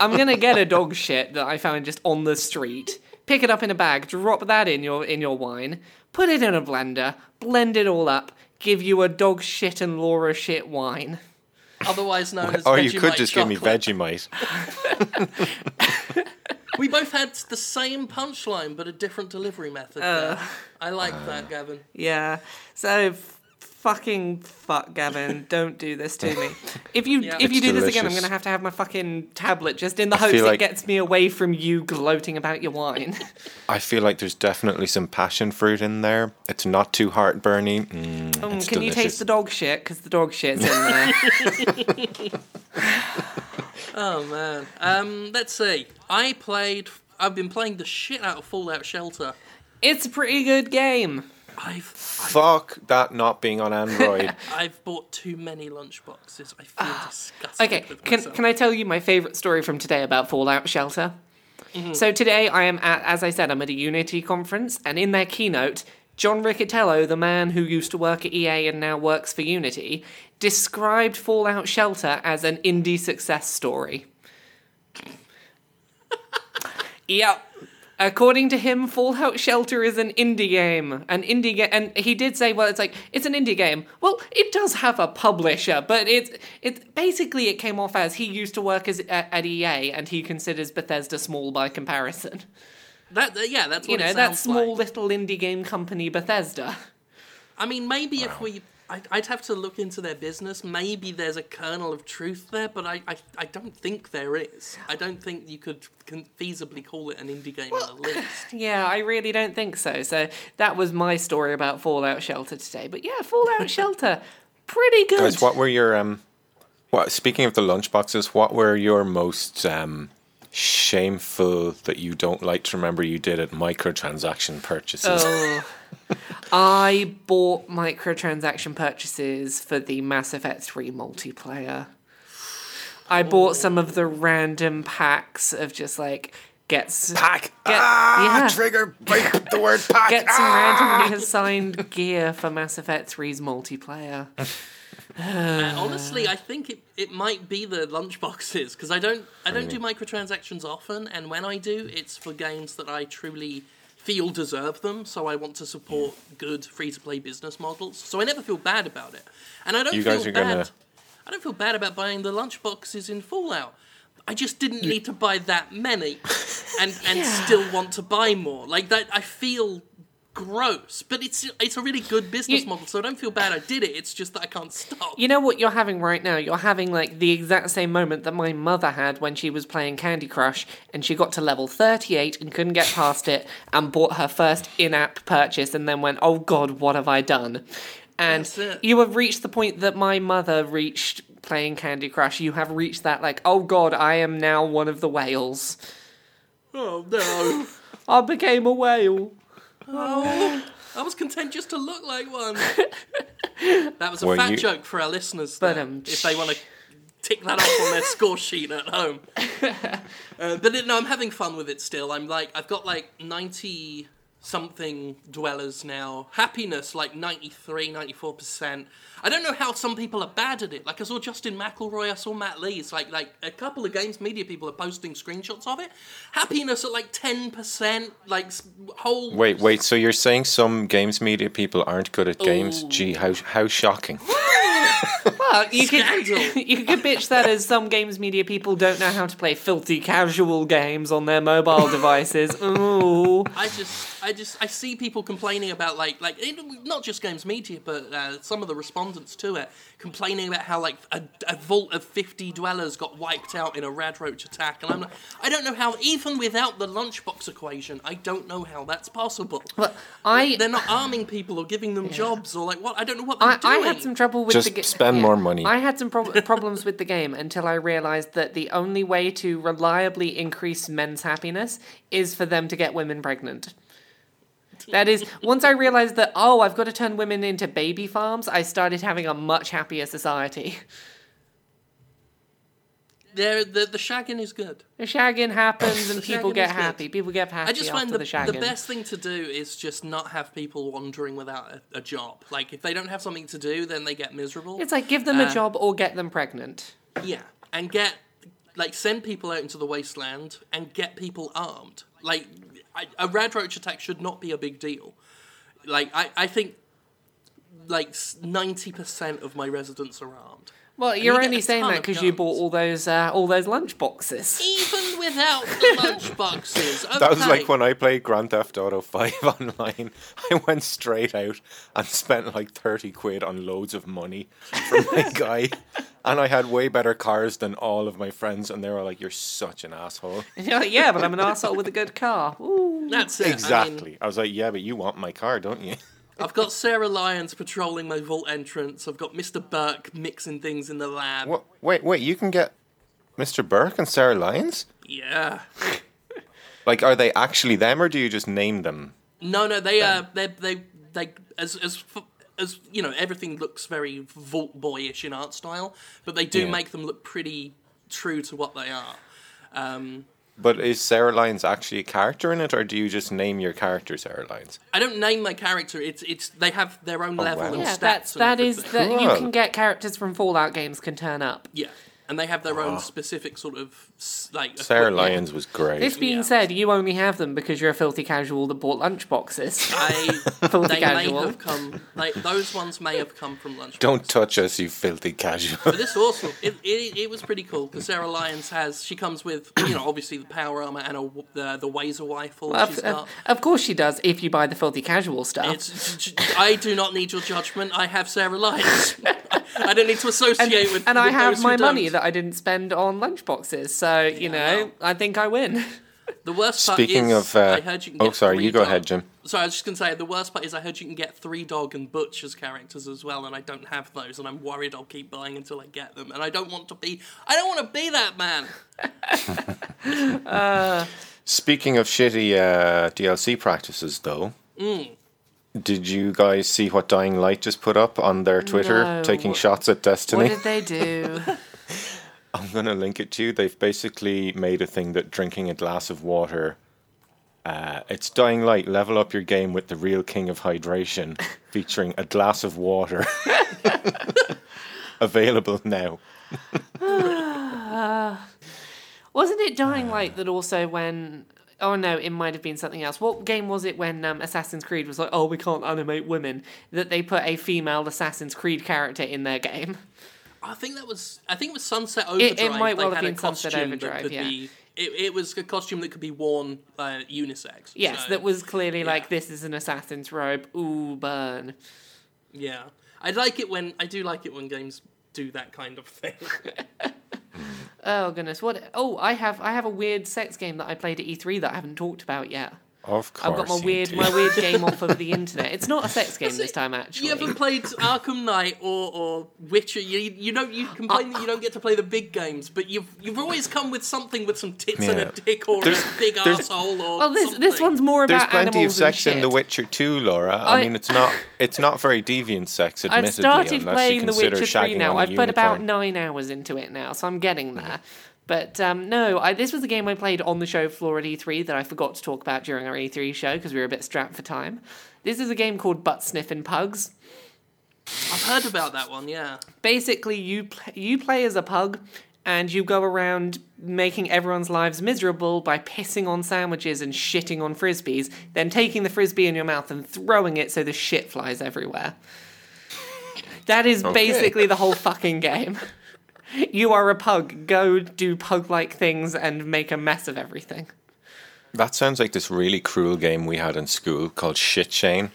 I'm gonna get a dog shit that I found just on the street, pick it up in a bag, drop that in your in your wine, put it in a blender, blend it all up, give you a dog shit and Laura shit wine. Otherwise known as vegemite. Or you could Vegemite just give me chocolate. Vegemite. We both had the same punchline, but a different delivery method. there. I like Uh. that, Gavin. Yeah. So f- fucking fuck Gavin, don't do this to me. If you Yeah. if you It's do this again, I'm gonna have to have my fucking tablet just in the hopes it gets me away from you gloating about your wine. I feel like there's definitely some passion fruit in there. It's not too heartburny. Mm, Um, it's can you taste the dog shit? Because the dog shit's in there. Oh man. Um, let's see. I played. I've been playing the shit out of Fallout Shelter. it's a pretty good game. I've Fuck that not being on Android. I've bought too many lunchboxes. I feel ah, disgusted. Okay, with can, can I tell you my favourite story from today about Fallout Shelter? Mm-hmm. So today I am at, as I said, I'm at a Unity conference, and in their keynote, John Riccitiello, the man who used to work at EA and now works for Unity, described Fallout Shelter as an indie success story. yep. According to him, Fallout Shelter is an indie game. An indie game, and he did say, "Well, it's like it's an indie game." Well, it does have a publisher, but it's it's basically it came off as he used to work as at, at EA, and he considers Bethesda small by comparison. that, that- yeah, that's what You know, that small like. little indie game company Bethesda. I mean, maybe if we, I'd, I'd have to look into their business. Maybe there's a kernel of truth there, but I, I, I don't think there is. I don't think you could can feasibly call it an indie game on the list. Yeah, I really don't think so. So that was my story about Fallout Shelter today. But yeah, Fallout Shelter, pretty good. Guys, what were your um? What speaking of the lunchboxes, what were your most um shameful that you don't like to remember you did at microtransaction purchases? Oh. I bought microtransaction purchases for the Mass Effect 3 multiplayer. I bought some of the random packs of just like gets Pack. Get- ah, yeah. trigger. Break the word pack. get some ah! randomly assigned gear for Mass Effect 3's multiplayer. Uh, honestly, I think it, it might be the lunchboxes because I don't I don't do microtransactions often, and when I do, it's for games that I truly feel deserve them. So I want to support good free to play business models. So I never feel bad about it, and I don't You feel guys are bad. gonna- I don't feel bad about buying the lunchboxes in Fallout. I just didn't need to buy that many, and and still want to buy more. Like that, I feel gross, but it's it's a really good business You- model, so I don't feel bad I did it. It's just that I can't stop. You know what you're having right now? You're having like the exact same moment that my mother had when she was playing Candy Crush and she got to level 38 and couldn't get past it and bought her first in app purchase and then went, oh god, what have I done? And you have reached the point that my mother reached playing Candy Crush. You have reached that, like, oh god, I am now one of the whales. Oh no. I became a whale. I was content just to look like one. that was a Well, fat you- joke for our listeners, But, there, um, if they want to tick that off on their score sheet at home. Uh, but it, no, I'm having fun with it still. I'm like, I've got like 90 something dwellers now. Happiness, like 93, 94%. I don't know how some people are bad at it. Like I saw Justin McElroy, I saw Matt Lee. It's like like a couple of games media people are posting screenshots of it. Happiness at like 10%, like whole Wait, wait. So you're saying some games media people aren't good at games? Ooh. Gee, how how shocking! Well, you Scandal. could you could bitch that as some games media people don't know how to play filthy casual games on their mobile devices. Ooh. I just, I just, I see people complaining about like, like it, not just games media, but uh, some of the respondents to it complaining about how like a, a vault of fifty dwellers got wiped out in a radroach attack, and I'm like, I don't know how even without the lunchbox equation, I don't know how that's possible. Well, I They're not arming people or giving them jobs or like what? I don't know what they're I, I had some trouble with Just the spend yeah. more money. I had some prob- problems with the game until I realized that the only way to reliably increase men's happiness is for them to get women pregnant. That is, once I realized that, oh, I've got to turn women into baby farms, I started having a much happier society. There, the the shagging is good. The shagging happens and people get is good. happy. People get happy I just find the, the the best thing to do is just not have people wandering without a, a job. Like if they don't have something to do, then they get miserable. It's like give them Uh, a job or get them pregnant. Yeah, and get like send people out into the wasteland and get people armed. Like I, a rad roach attack should not be a big deal. Like I, I think like ninety percent of my residents are armed. Well, you you're get only saying that because you bought all those uh, all those lunch boxes. Even without the lunch boxes. That was like when I played Grand Theft Auto 5 online. I went straight out and spent like 30 quid on loads of money for my guy. And I had way better cars than all of my friends, and they were like, You're such an asshole. Like, yeah, but I'm an asshole with a good car. Ooh. That's it. I mean, Exactly. I was like, Yeah, but you want my car, don't you? I've got Sarah Lyons patrolling my vault entrance. I've got Mr. Burke mixing things in the lab. What? Wait, wait, you can get Mr. Burke and Sarah Lyons? Yeah. Like, are they actually them, or do you just name them? No, no, they uh, they they they as as as you know, everything looks very vault boyish in art style, but they do Yeah. make them look pretty true to what they are. Um, But is Sarah Lyons actually a character in it, or do you just name your character Sarah Lyons? I don't name my character. It's it's they have their own oh, level wow. and Yeah, stats. that's and that is everything. that you can get characters from Fallout games can turn up. Yeah, and they have their own specific sort of s- like Sarah equipment. Lyons was great. This being Yeah. said, you only have them because you're a filthy casual that bought lunch boxes. I, Filthy they casual. may have come. Like those ones may have come from lunch. Don't touch us, you filthy casual. But this also it, it, it was pretty cool because Sarah Lyons has she comes with you know obviously the power armor and a, w- the the Wazer rifle. she's of, got. of, of course she does if you buy the filthy casual stuff. It's, I do not need your judgment. I have Sarah Lyons. I don't need to associate with. and I with have who my money don't. That I didn't spend on lunchboxes. So, you know, well. I think I win. The worst part Speaking is, of, uh, I heard you can oh, get sorry, you go dog- ahead, Jim. Sorry, I was just gonna say the worst part is I heard you can get three dog and butch as characters as well, and I don't have those, and I'm worried I'll keep buying until I get them, and I don't want to be. I don't want to be that man. Speaking of shitty uh, DLC practices, though, Mm. did you guys see what Dying Light just put up on their Twitter, No. taking shots at Destiny? What did they do? I'm gonna link it to you. They've basically made a thing that drinking a glass of water. Uh, it's Dying Light. Level up your game with the real king of hydration, featuring a glass of water. Available now. Wasn't it Dying Light that also when. Oh no, it might have been something else. What game was it when um, Assassin's Creed was like, oh, we can't animate women? That they put a female Assassin's Creed character in their game. I think that was. I think it was Sunset Overdrive. it might well have been Sunset costume Overdrive, yeah. be, it, it was a costume that could be worn uh, unisex. Yes, so, that was clearly like, this is an assassin's robe. Ooh, burn. Yeah, I like it when I do like it when games do that kind of thing. Oh goodness, what? Oh, I have I have a weird sex game that I played at E3 that I haven't talked about yet. Of course. I've got my weird do. my weird game off of the internet. It's not a sex game That's this time actually. You haven't played Arkham Knight or, or Witcher. You, you know you complain that you don't get to play the big games, but you've you've always come with something with some tits and a dick or There's- a big there's- asshole or Well, this this one's more There's about plenty of animals and sex in The. Witcher 2, Laura. I, I- mean, it's not it's not very deviant sex, admittedly, I've started playing you The Witcher 3 now. on a I've put about nine hours into it now, so I'm getting there. But um, no, I, this was a game I played on the show floor at E3 that I forgot to talk about during our E3 show because we were a bit strapped for time. This is a game called Butt Sniffing Pugs. I've heard about that one. Yeah, Basically, you pl- you play as a pug, and you go around making everyone's lives miserable by pissing on sandwiches and shitting on frisbees, then taking the frisbee in your mouth and throwing it so the shit flies everywhere. That is basically the whole fucking game. You are a pug. Go do pug like things and make a mess of everything. That sounds like this really cruel game we had in school called Shit Shane.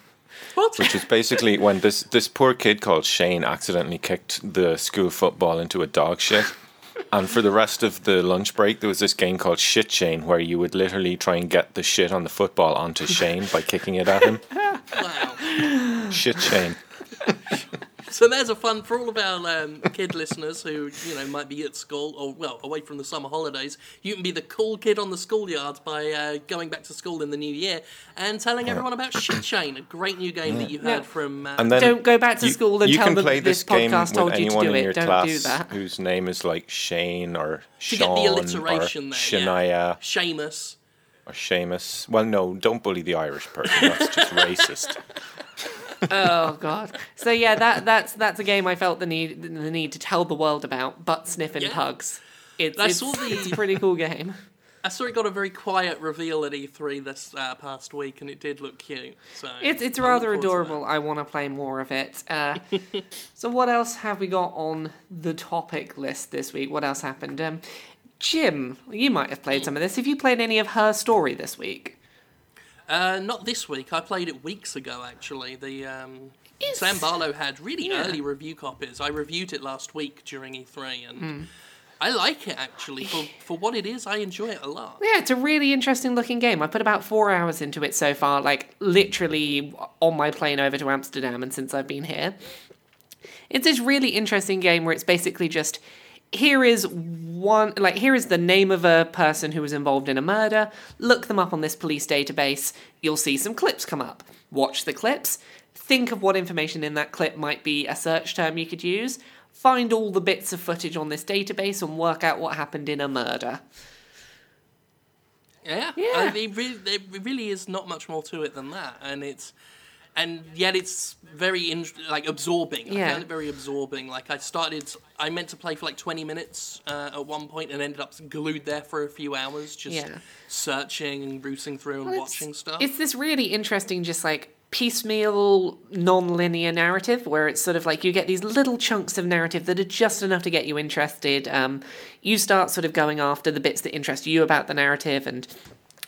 what? Which is basically when this this poor kid called Shane accidentally kicked the school football into a dog shit. And for the rest of the lunch break, there was this game called Shit Shane where you would literally try and get the shit on the football onto Shane by kicking it at him. wow. Shit Shane. So there's a fun for all of our um, kid listeners who you know might be at school or well away from the summer holidays. You can be the cool kid on the schoolyard by uh, going back to school in the new year and telling everyone about Shit Chain, a great new game that you heard Yeah. from. Uh, And then Don't go back to you- school and you tell can them play this this game podcast told you to anyone do in it. your Don't class do that. whose name is like Shane or to Sean get the alliteration or there, Shania yeah. Seamus. or Seamus. Well, no, don't bully the Irish person. That's just racist. Oh god. So yeah, that that's that's a game I felt the need the need to tell the world about. Butt sniffing Yeah. pugs. It's, I it's, the- it's a pretty cool game. I saw it got a very quiet reveal at E3 this uh, past week, and it did look cute. So It's it's rather forward to that. adorable. I want to play more of it. Uh, so what else have we got on the topic list this week? What else happened? Um, Jim, you might have played some of this. Have you played any of her story this week? Uh, not this week. I played it weeks ago, actually. The um, Sam Barlow had really Yeah. early review copies. I reviewed it last week during E3, and Hmm. I like it actually for for what it is. I enjoy it a lot. Yeah, it's a really interesting looking game. I put about four hours into it so far, like literally on my plane over to Amsterdam, and since I've been here. It's this really interesting game where it's basically just here is one like here is the name of a person who was involved in a murder. Look them up on this police database. You'll see some clips come up. Watch the clips. Think of what information in that clip might be a search term you could use. Find all the bits of footage on this database and work out what happened in a murder. Yeah, Yeah. I mean, really, there really is not much more to it than that, and it's and yet it's very in, like absorbing. I Yeah. found it very absorbing. Like I started, I meant to play for like twenty minutes uh, at one point, and ended up glued there for a few hours, just Yeah. searching and rooting through and Well, watching stuff. It's this really interesting, just like piecemeal, non-linear narrative where it's sort of like you get these little chunks of narrative that are just enough to get you interested. Um, you start sort of going after the bits that interest you about the narrative, and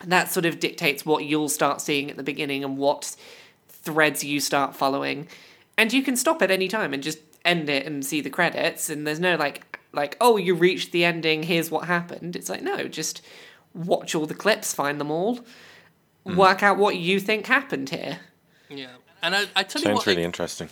that sort of dictates what you'll start seeing at the beginning and what threads you start following. And you can stop at any time and just end it and see the credits. And there's no like, like oh, you reached the ending. Here's what happened. It's like no, just watch all the clips, find them all, hmm. work out what you think happened here. Yeah, and I, I tell you what, really I, interesting.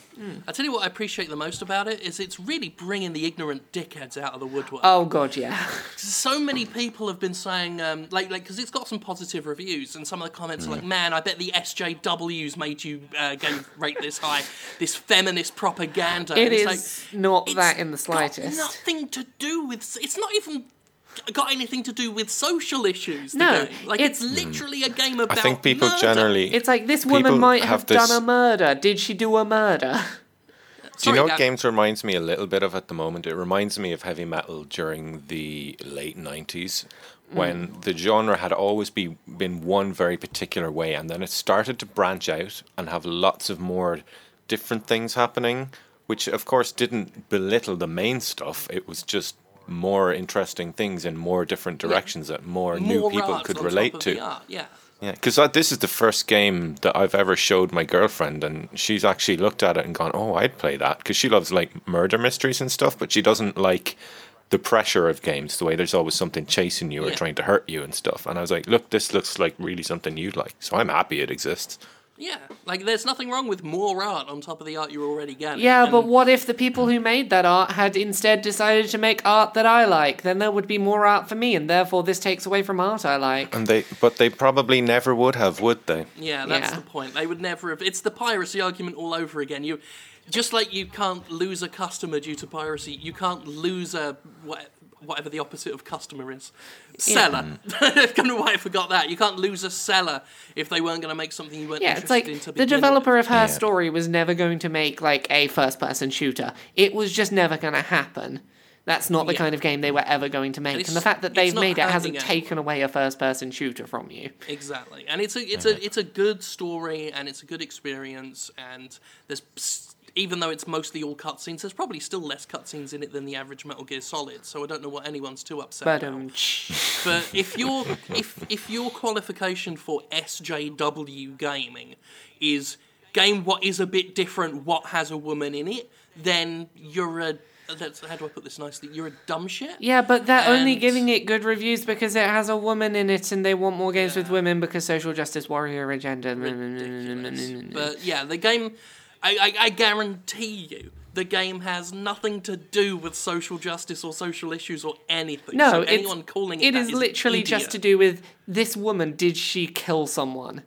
I tell you what I appreciate the most about it is it's really bringing the ignorant dickheads out of the woodwork. Oh god, yeah. so many people have been saying, um, like, like, because it's got some positive reviews, and some of the comments are like, "Man, I bet the SJWs made you uh, go rate this high, this feminist propaganda." It And it's is not it's that in the slightest. got slightest. nothing to do with. It's not even got anything to do with social issues. No, like it's- it's, mm. literally a game about. I think people murder. generally. It's like this woman might have have, done a murder. Did she do a murder? Do you Sorry, know what Gav. games reminds me a little bit of at the moment? It reminds me of heavy metal during the late 90s when mm. the genre had always be, been one very particular way and then it started to branch out and have lots of more different things happening, which of course didn't belittle the main stuff. It was just more interesting things in more different directions that more, new people could relate to. Yeah. Yeah, because this is the first game that I've ever showed my girlfriend, and she's actually looked at it and gone, "Oh, I'd play that," because she loves like murder mysteries and stuff, but she doesn't like the pressure of games, the way there's always something chasing you or Yeah. trying to hurt you and stuff. And I was like, "Look, this looks like really something you'd like," so I'm happy it exists. Yeah, like there's nothing wrong with more art on top of the art you're already getting. Yeah, but what if the people who made that art had instead decided to make art that I like? Then there would be more art for me, and therefore this takes away from art I like. And they, but they probably never would have, would they? Yeah, that's Yeah. the point. They would never have. It's the piracy argument all over again. You, just like you can't lose a customer due to piracy, you can't lose a what, whatever the opposite of customer is. Seller. I don't why I forgot that. You can't lose a seller if they weren't going to make something you weren't Yeah, interested it's like in to the developer with. of her Yeah. story was never going to make like a first person shooter. It was just never going to happen. That's not the Yeah. kind of game they were ever going to make. And, it's- the fact that they've made it hasn't hurting taken away a first person shooter from you. Exactly, and it's a it's a it's a good story and it's a good experience and there's s- even though it's mostly all cutscenes, there's probably still less cutscenes in it than the average Metal Gear Solid. So I don't know what anyone's too upset But about. But if your if if your qualification for SJW gaming is game what is a bit different, what has a woman in it, then you're a how do I put this nicely? You're a dumb shit. yeah, but they're only giving it good reviews because it has a woman in it, and they want more games with women because social justice warrior agenda. ridiculous. but yeah, the game, I, I, I guarantee you the game has nothing to do with social justice or social issues or anything. No, so it's, anyone calling it it that is is an literally just to do with this woman. Did she kill someone?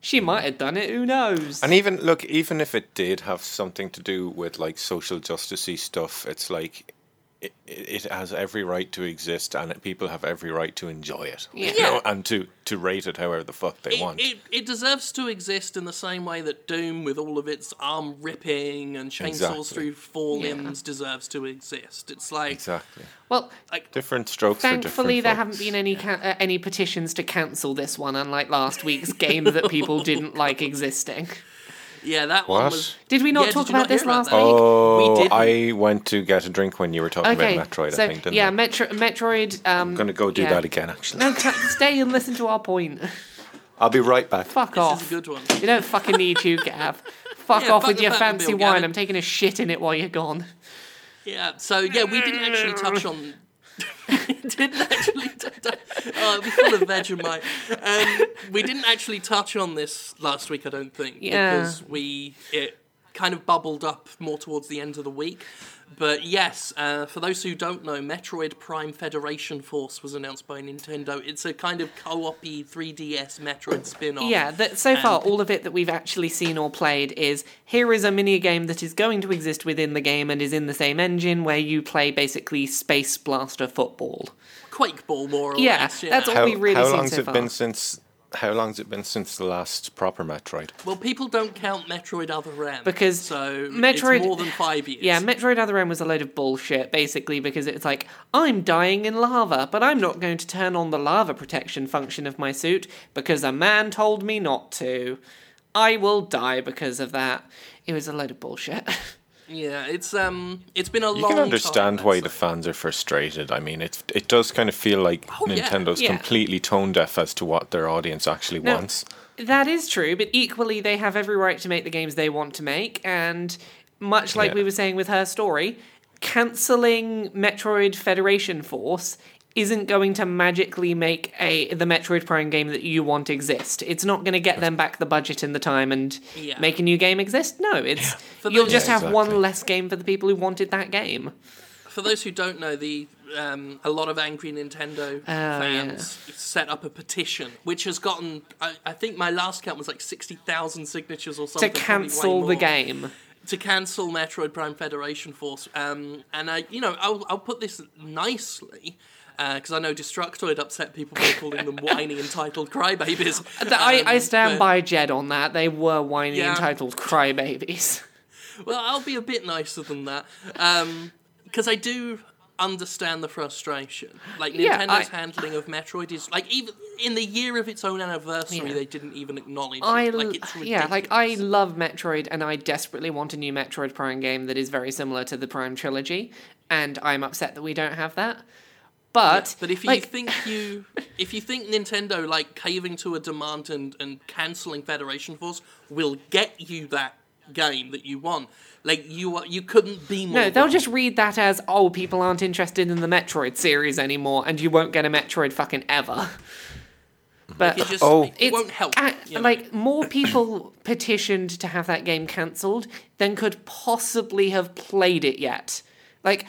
She might have done it. Who knows? And even look, even if it did have something to do with like social justicey stuff, it's like it, it has every right to exist, and people have every right to enjoy it, you Yeah. know, and to to rate it however the fuck they It, want. it, it deserves to exist in the same way that Doom, with all of its arm ripping and chainsaws Exactly. through four Yeah. limbs, deserves to exist. It's like, exactly. well, like Different strokes for different thankfully there folks. haven't been any ca- uh, any petitions to cancel this one, unlike last week's game that people didn't like existing. Yeah, that one What? was. Did we not Yeah, talk did you not about this hear about last that? week? Oh, We didn't. I went to get a drink when you were talking Okay, about Metroid. so I think. Didn't yeah, I? Metro- Metroid. Um, I'm gonna go do yeah. that again. Actually, No, t- stay and listen to our point. I'll be right back. Fuck This off. is a good one. You don't fucking need you, Gav. Fuck Yeah, off fuck with the your Batmobile, fancy Gavin. wine. I'm taking a shit in it while you're gone. Yeah, so yeah, we didn't actually touch on. didn't actually. T- t- oh, it'll be full of Vegemite. Um, we didn't actually touch on this last week, I don't think, Yeah. because we it kind of bubbled up more towards the end of the week. But yes, uh, for those who don't know, Metroid Prime Federation Force was announced by Nintendo. It's a kind of co-op-y 3DS Metroid spin-off. Yeah, that so far And- all of it that we've actually seen or played is here is a mini game that is going to exist within the game and is in the same engine where you play basically Space Blaster football. Quake Ball, more or Yeah, less. that's all How, we really how seen long's so it far. been since? How long's it been since the last proper Metroid? Well, people don't count Metroid Other M Because so Metroid- it's more than five years. Yeah, Metroid Other M was a load of bullshit, basically, because it's like, I'm dying in lava, but I'm not going to turn on the lava protection function of my suit because a man told me not to. I will die because of that. It was a load of bullshit. Yeah, it's um, it's been a You long. You can understand time, why the fans are frustrated. I mean, it it does kind of feel like Oh. Nintendo's Yeah. completely tone deaf as to what their audience actually No. wants. That is true, but equally they have every right to make the games they want to make, and much like Yeah. we were saying with her story, cancelling Metroid Federation Force isn't going to magically make a the Metroid Prime game that you want exist. It's not going to get them back the budget and the time and Yeah. make a new game exist. No, it's For you'll those- just Yeah, have one less game for the people who wanted that game. For those who don't know, the um, a lot of angry Nintendo fans set up a petition, which has gotten. I, I think my last count was like sixty thousand signatures or something. probably way cancel the game. to cancel Metroid Prime Federation Force. Um, and I, you know, I'll, I'll put this nicely. Because I know Destructoid upset people by calling them whiny entitled crybabies. I, I Um, stand but- by Jed on that. They were whiny Yeah. entitled crybabies. Well, I'll be a bit nicer than that. Because I do understand the frustration. Like, Yeah, Nintendo's I- handling of Metroid is. Like, even in the year of its own anniversary, Yeah. they didn't even acknowledge I it. Like, it's yeah, like I love Metroid, and I desperately want a new Metroid Prime game that is very similar to the Prime trilogy, and I'm upset that we don't have that. But But if you like, think you, if you think Nintendo like caving to a demand and and canceling Federation Force will get you that game that you want, like you are, you couldn't be more. no, they'll wrong. just read that as oh, people aren't interested in the Metroid series anymore, and you won't get a Metroid fucking ever. But It just Oh. it it's won't help. a- you know? like more people petitioned to have that game cancelled than could possibly have played it yet. Like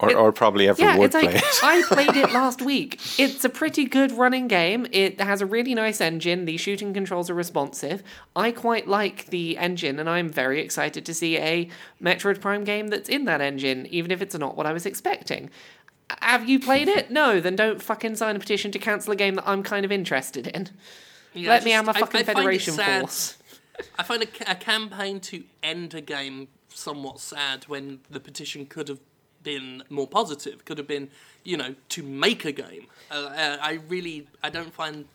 Or, It- or probably ever Yeah, would it's like play it. I played it last week. It's a pretty good running game. It has a really nice engine. The shooting controls are responsive. I quite like the engine, and I'm very excited to see a Metroid Prime game that's in that engine, even if it's not what I was expecting. Have you played it? No, then don't fucking sign a petition to cancel a game that I'm kind of interested in. Yeah, Let me just- have my fucking I find it Federation Force. I find a, a campaign to end a game somewhat sad when the petition could have been more positive. Could have been, you know, to make a game. Uh, uh, I really, I don't find.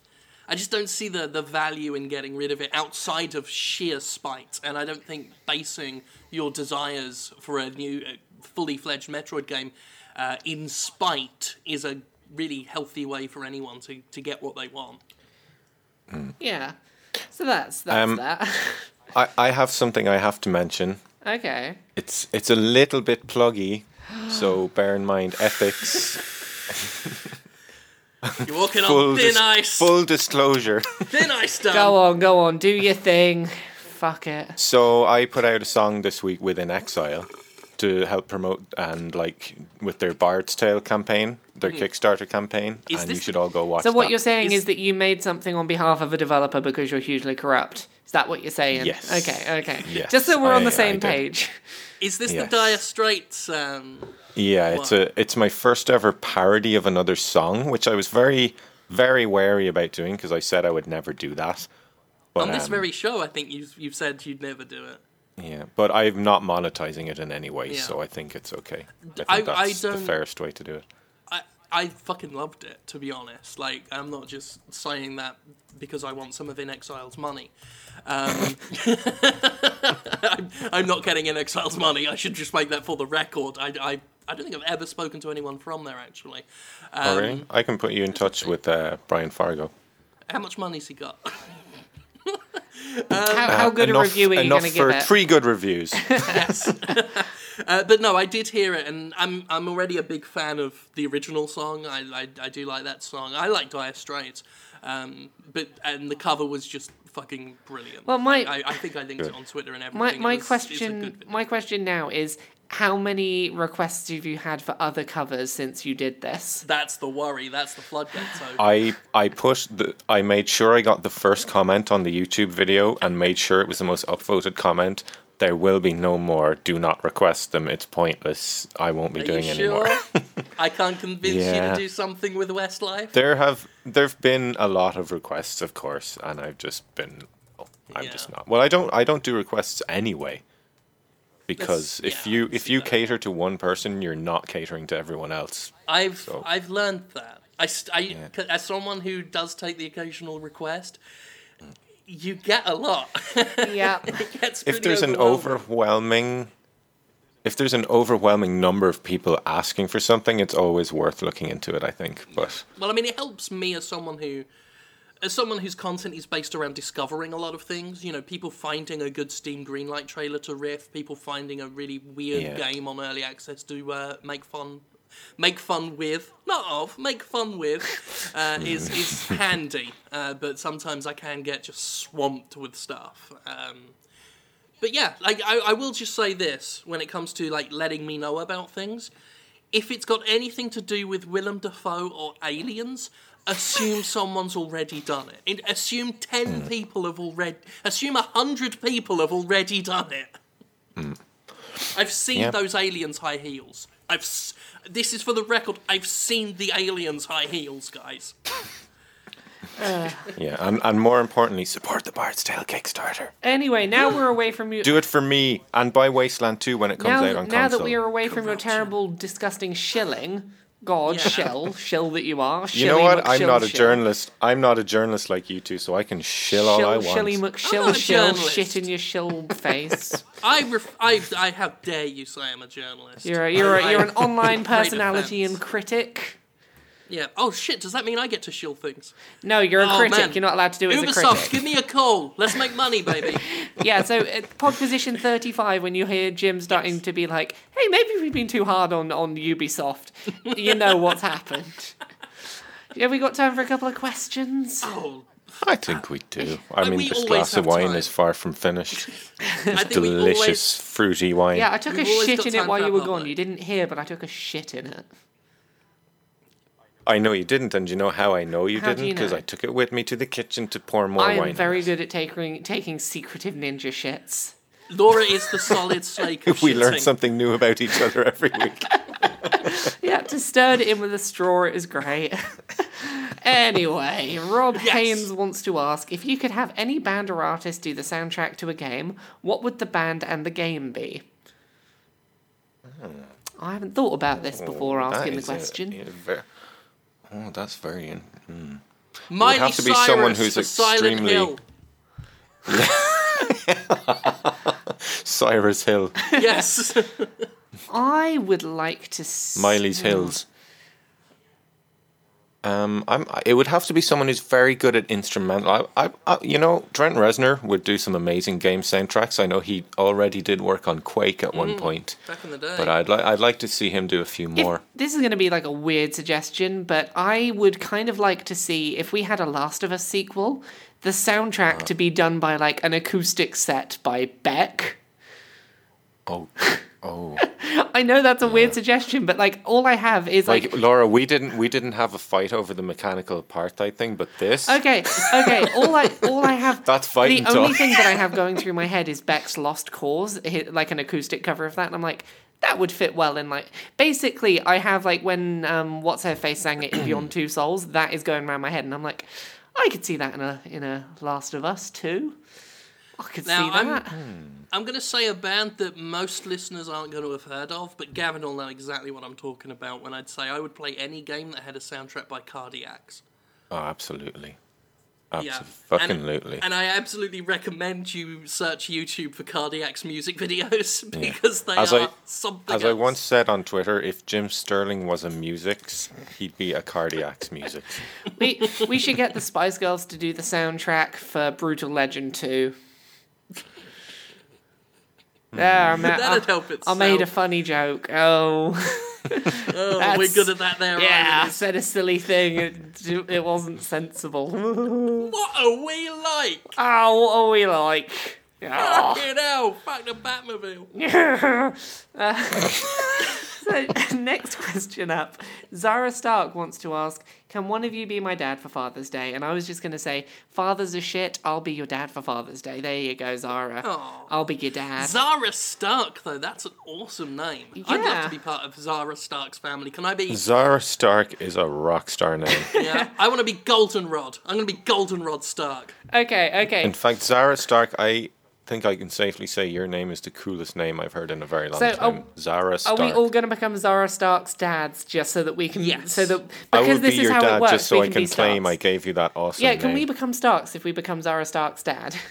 I just don't see the, the value in getting rid of it outside of sheer spite, and I don't think basing your desires for a new, uh, fully fledged Metroid game uh, in spite is a really healthy way for anyone to, to get what they want. Yeah. So that's that's Um, that. I, I have something I have to mention. okay. It's it's a little bit pluggy, so bear in mind ethics. You're walking Full, on thin dis- ice. full disclosure. Thin ice, Dom. Go on, go on, do your thing. fuck it. So I put out a song this week with inXile to help promote and like with their Bard's Tale campaign, their hmm. Kickstarter campaign, Is and you this- should all go watch. It. So what that. you're saying Is- is that you made something on behalf of a developer because you're hugely corrupt. Is that what you're saying? Yes. Okay, okay. Yes, Just so we're on I- the same I did. page. Is this Yes. the Dire Straits? Um, Yeah, it's a it's my first ever parody of another song, which I was very very wary about doing because I said I would never do that. But, on this um, very show, I think you've, you've said you'd never do it. yeah, but I'm not monetizing it in any way, Yeah. so I think it's okay. I think I- I that's the fairest way to do it. I, I fucking loved it, to be honest. Like, I'm not just saying that because I want some of inXile's money. Um, I'm, I'm not getting inXile's money. I should just make that for the record. I, I, I don't think I've ever spoken to anyone from there, actually. Um, oh, really? I can put you in touch with uh, Brian Fargo. How much money's he got? how, how good enough, a review are you going to for give it? three good reviews. yes. uh, but no, I did hear it, and I'm I'm already a big fan of the original song. I I, I do like that song. I like Dire Straits, um, but and the cover was just fucking brilliant. Well, my- I, I think I linked it on Twitter and everything. my It was- question my question now is how many requests have you had for other covers since you did this? That's the worry. That's the floodgate. So I I put the I made sure I got the first comment on the YouTube video and made sure it was the most upvoted comment. There will be no more. Do not request them. It's pointless. I won't be are doing you anymore. sure? I can't convince you to do something with Westlife. There have there've been a lot of requests, of course, and I've just been oh, I'm just not. Well, I don't I don't do requests anyway. Because That's- if yeah, you if you that. cater to one person, you're not catering to everyone else. I've So- I've learned that. I, st- I as someone who does take the occasional request, you get a lot. Yeah. it gets If there's an overwhelming. overwhelming if there's an overwhelming number of people asking for something, it's always worth looking into it, I think. But Well, I mean, it helps me as someone who, as someone whose content is based around discovering a lot of things. You know, people finding a good Steam Greenlight trailer to riff, people finding a really weird Yeah. game on early access to uh, make fun, make fun with, not of, make fun with, uh, is is handy. Uh, but sometimes I can get just swamped with stuff. Um, but yeah, like I, I will just say this when it comes to like letting me know about things. If it's got anything to do with Willem Dafoe or aliens, assume someone's already done it. And assume ten people have already. Assume a hundred people have already done it. I've seen Yeah. those aliens high heels. I've. S- this is for the record. I've seen the aliens high heels, guys. yeah, and, and more importantly, support the Bard's Tale Kickstarter. Anyway, now we're away from you. Do it for me and buy Wasteland 2 when it comes now, out on now console. that we are away from your terrible, disgusting shilling, God, Yeah. shill, shill that you are. you know shilly what? I'm not a shill. journalist. I'm not a journalist like you two, so I can shill all I want. shilly I'm McShill, not shill, shit in your shill face. I, ref- I, I, how dare you say I'm a journalist? You're a, you're I- a, you're an online personality and critic. Yeah. Oh shit! Does that mean I get to shill things? No, you're a Oh, critic. man. You're not allowed to do it as a Ubisoft, critic. give me a call. Let's make money, baby. Yeah, so at Podquisition 35, when you hear Jim starting to be like, hey, maybe we've been too hard on, on Ubisoft, you know what's happened. Have we got time for a couple of questions? Oh, I think we do. I And mean, we this always glass of have wine time. is far from finished. I think we Delicious, always. fruity wine. Yeah, I took a We've always shit got in it time while for you our were gone. public. You didn't hear, but I took a shit in it. I know you didn't, and you know how I know you How didn't? you Because know? I took it with me to the kitchen to pour more I wine. am very good at taking taking secretive ninja shits. Laura is the solid snake. Of we learn something new about each other every week. Yeah, to stir it in with a straw is great. anyway, Rob Yes. Haynes wants to ask if you could have any band or artist do the soundtrack to a game, what would the band and the game be? Hmm. I haven't thought about this oh, before Oh, asking the is a- question. a ve- oh, that's very. In- mm. Miley have to be Cyrus someone who's extremely- Hill. Cyrus Hill, Yes. I would like to. s- Miley's Hills. Um, I'm. It would have to be someone who's very good at instrumental. I, I, I, you know, Trent Reznor would do some amazing game soundtracks. I know he already did work on Quake at one point, Back in the day. but I'd like, I'd like to see him do a few If- more. this is going to be like a weird suggestion, but I would kind of like to see if we had a Last of Us sequel, the soundtrack to be done by like an acoustic set by Beck. Oh, oh. I know that's a weird suggestion, but like all I have is like, Like Laura, we didn't we didn't have a fight over the mechanical apartheid thing, but this okay, okay, all I all I have That's fighting the only talk. thing that I have going through my head is Beck's Lost Cause, like an acoustic cover of that, and I'm like, that would fit well in like. Basically, I have like when um, what's her face sang it in Beyond Two Souls, that is going around my head, and I'm like, I could see that in a in a Last of Us too. I could Now, see that. I'm going to say a band that most listeners aren't going to have heard of, but Gavin will know exactly what I'm talking about when I'd say I would play any game that had a soundtrack by Cardiacs. Oh, absolutely. Yeah. Absolutely. And, and I absolutely recommend you search YouTube for Cardiacs music videos because they As are I- something As I once said on Twitter, if Jim Sterling was a musics, he'd be a cardiac's music. We we should get the Spice Girls to do the soundtrack for Brutal Legend 2. Mm. There, I, ma- That'd I, help I made a funny joke. Oh, Oh, we're good at that there, yeah, I said a silly thing. It, it wasn't sensible. What are we like? oh, what are we like? Oh. Fucking ah. hell, fuck the Batmobile. So, next question up. Zara Stark wants to ask, can one of you be my dad for Father's Day? And I was just going to say, fathers are shit, I'll be your dad for Father's Day. There you go, Zara. Aw. I'll be your dad. Zara Stark, though, that's an awesome name. Yeah. I'd love to be part of Zara Stark's family. Can I be? Zara Stark is a rock star name. Yeah, I want to be Goldenrod. I'm going to be Goldenrod Stark. okay, okay. In fact, Zara Stark, I think I can safely say your name is the coolest name I've heard in a very long So, time. are- Zara Stark. Are we all going to become Zara Stark's dads just so that we can? Yes. So that I because will this be is your how dad it works, just so we I can can be claim I gave you that awesome Yeah, can name. we become Starks if we become Zara Stark's dad?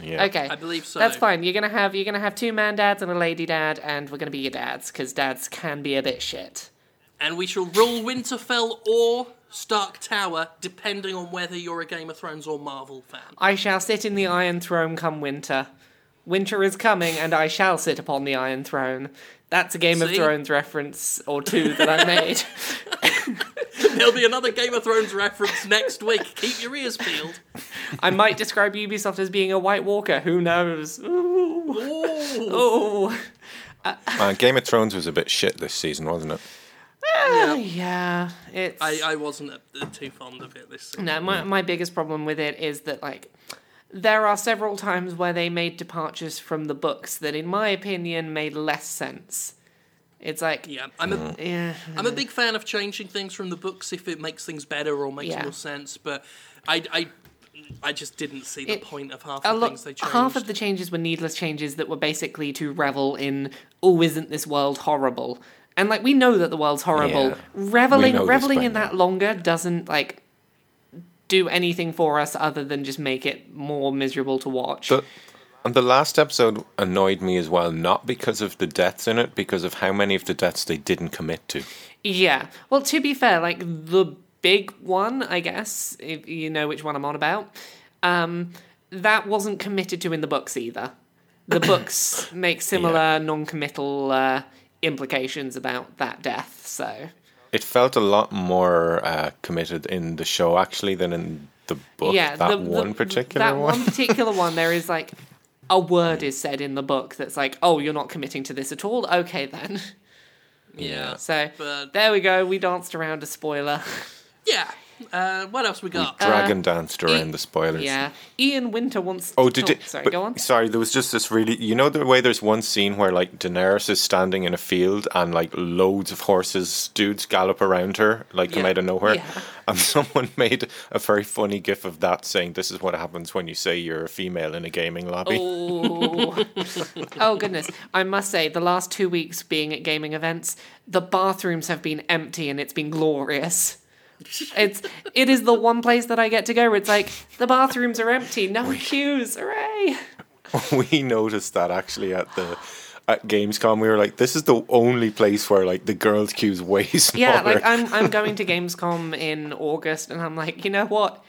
Yeah. Okay, I believe so. That's fine. You're gonna have you're gonna have two man dads and a lady dad, and we're gonna be your dads because dads can be a bit shit. And we shall rule Winterfell or Stark Tower, depending on whether you're a Game of Thrones or Marvel fan. I shall sit in the Iron Throne come winter. Winter is coming, and I shall sit upon the Iron Throne. That's a Game of Thrones reference or two that I made. There'll be another Game of Thrones reference next week. Keep your ears peeled. I might describe Ubisoft as being a White Walker. Who knows? Ooh. Ooh. Ooh. Uh, Game of Thrones was a bit shit this season, wasn't it? Uh, yeah, it's. I, I wasn't uh, too fond of it this season. No, my, my biggest problem with it is that, like, there are several times where they made departures from the books that, in my opinion, made less sense. It's like, yeah. Yeah, I'm a, yeah. I'm a big fan of changing things from the books if it makes things better or makes Yeah. more sense, but I, I, I just didn't see the It- point of half A the lot, things they changed. half of the changes were needless changes that were basically to revel in, oh, isn't this world horrible? And like we know that the world's horrible. Yeah. Reveling, We know this reveling in that longer doesn't like do anything for us other than just make it more miserable to watch. The, and the last episode annoyed me as well, not because of the deaths in it, because of how many of the deaths they didn't commit to. Yeah. Well, to be fair, like the big one, I guess, if you know which one I'm on about, um, that wasn't committed to in the books either. The books make similar non-committal uh, implications about that death. So It felt a lot more uh, committed in the show actually than in the book. yeah, that the, the- one particular that one. one particular one, there is like a word is said in the book that's like, "Oh, you're not committing to this at all." Okay, then. yeah, So but there we go. We danced around a spoiler. yeah. Uh, what else we got? Dragon danced around E- the spoilers. Yeah, Ian Winter wants. Oh, did it? Sorry, but- go on. Sorry, there was just this really. You know the way there's one scene where like Daenerys is standing in a field and like loads of horses, dudes gallop around her like come out of nowhere, Yeah. and someone made a very funny gif of that saying, "This is what happens when you say you're a female in a gaming lobby." Oh. oh goodness! I must say, the last two weeks being at gaming events, the bathrooms have been empty and it's been glorious. It's it is the one place that I get to go where it's like the bathrooms are empty, no queues, hooray! we noticed that actually at the at Gamescom. We were like, "This is the only place where like the girls' queue's way smaller." Yeah, like I'm I'm going to Gamescom in August, and I'm like, you know what?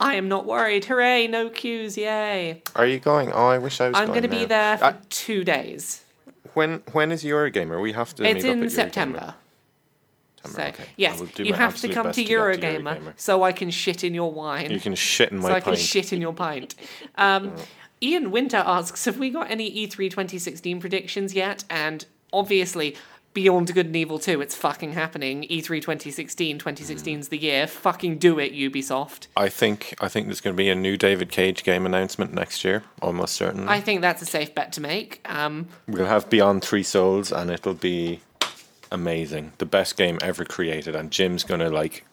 I am not worried. Hooray! No queues, yay! Are you going? Oh, I wish I was. I'm going to be there for Uh, two days. when when is Eurogamer? We have to. It's meet up in. September. September. So okay. Yes, you have to come to get Eurogamer, so I can shit in your wine. You can shit in my so I can shit in your pint. Um, Ian Winter asks, have we got any E E3 2016 predictions yet? And obviously, Beyond Good and Evil 2, it's fucking happening. E E3 2016, 2016's the year. Fucking do it, Ubisoft. I think I think there's going to be a new David Cage game announcement next year, almost certainly. I think that's a safe bet to make. Um, We'll have Beyond Three Souls, and it'll be amazing, the best game ever created. And Jim's gonna like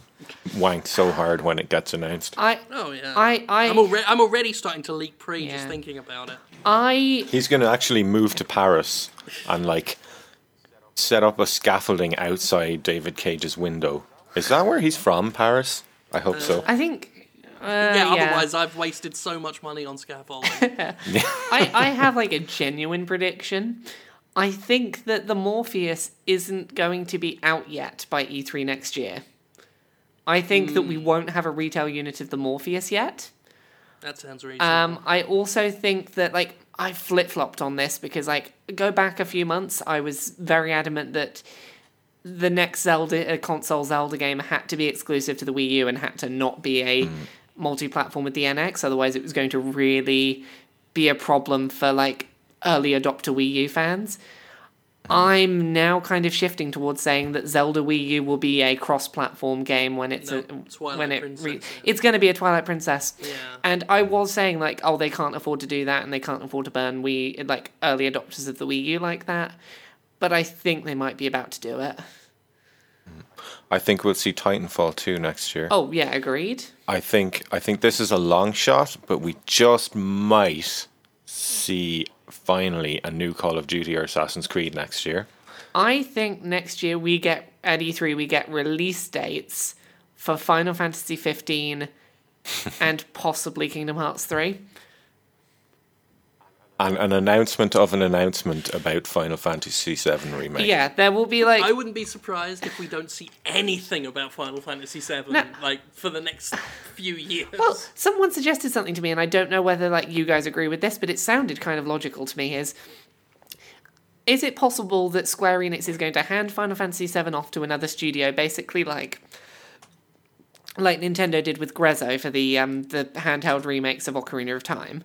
wank so hard when it gets announced. I, Oh yeah. I, I, I'm already I'm already starting to leak pre just thinking about it. I, He's gonna actually move to Paris and like set up a scaffolding outside David Cage's window. Is that where he's from, Paris? I hope so. I think. Uh, yeah, yeah, Otherwise, I've wasted so much money on scaffolding. I, I have like a genuine prediction. I think that the Morpheus isn't going to be out yet by E3 next year. I think that we won't have a retail unit of the Morpheus yet. that sounds reasonable. Um, I also think that like I flip flopped on this because like go back a few months, I was very adamant that the next Zelda uh, console Zelda game had to be exclusive to the Wii U and had to not be a multi-platform with the NX. Otherwise, it was going to really be a problem for like early adopter Wii U fans. I'm now kind of shifting towards saying that Zelda Wii U will be a cross-platform game when it's No, a, when it Princess, re- yeah. it's going to be a Twilight Princess. Yeah. And I was saying like, oh, they can't afford to do that, and they can't afford to burn Wii like early adopters of the Wii U like that. But I think they might be about to do it. I think we'll see Titanfall 2 next year. Oh yeah, agreed. I think I think this is a long shot, but we just might see finally a new Call of Duty or Assassin's Creed next year. I think next year we get at E3 we get release dates for Final Fantasy 15 and possibly Kingdom Hearts 3. And an announcement of an announcement about Final Fantasy VII remake. Yeah, there will be like I wouldn't be surprised if we don't see anything about Final Fantasy VII No. like for the next few years. Well, someone suggested something to me, and I don't know whether like you guys agree with this, but it sounded kind of logical to me. Is is it possible that Square Enix is going to hand Final Fantasy VII off to another studio, basically like like Nintendo did with Grezzo for the um the handheld remakes of Ocarina of Time,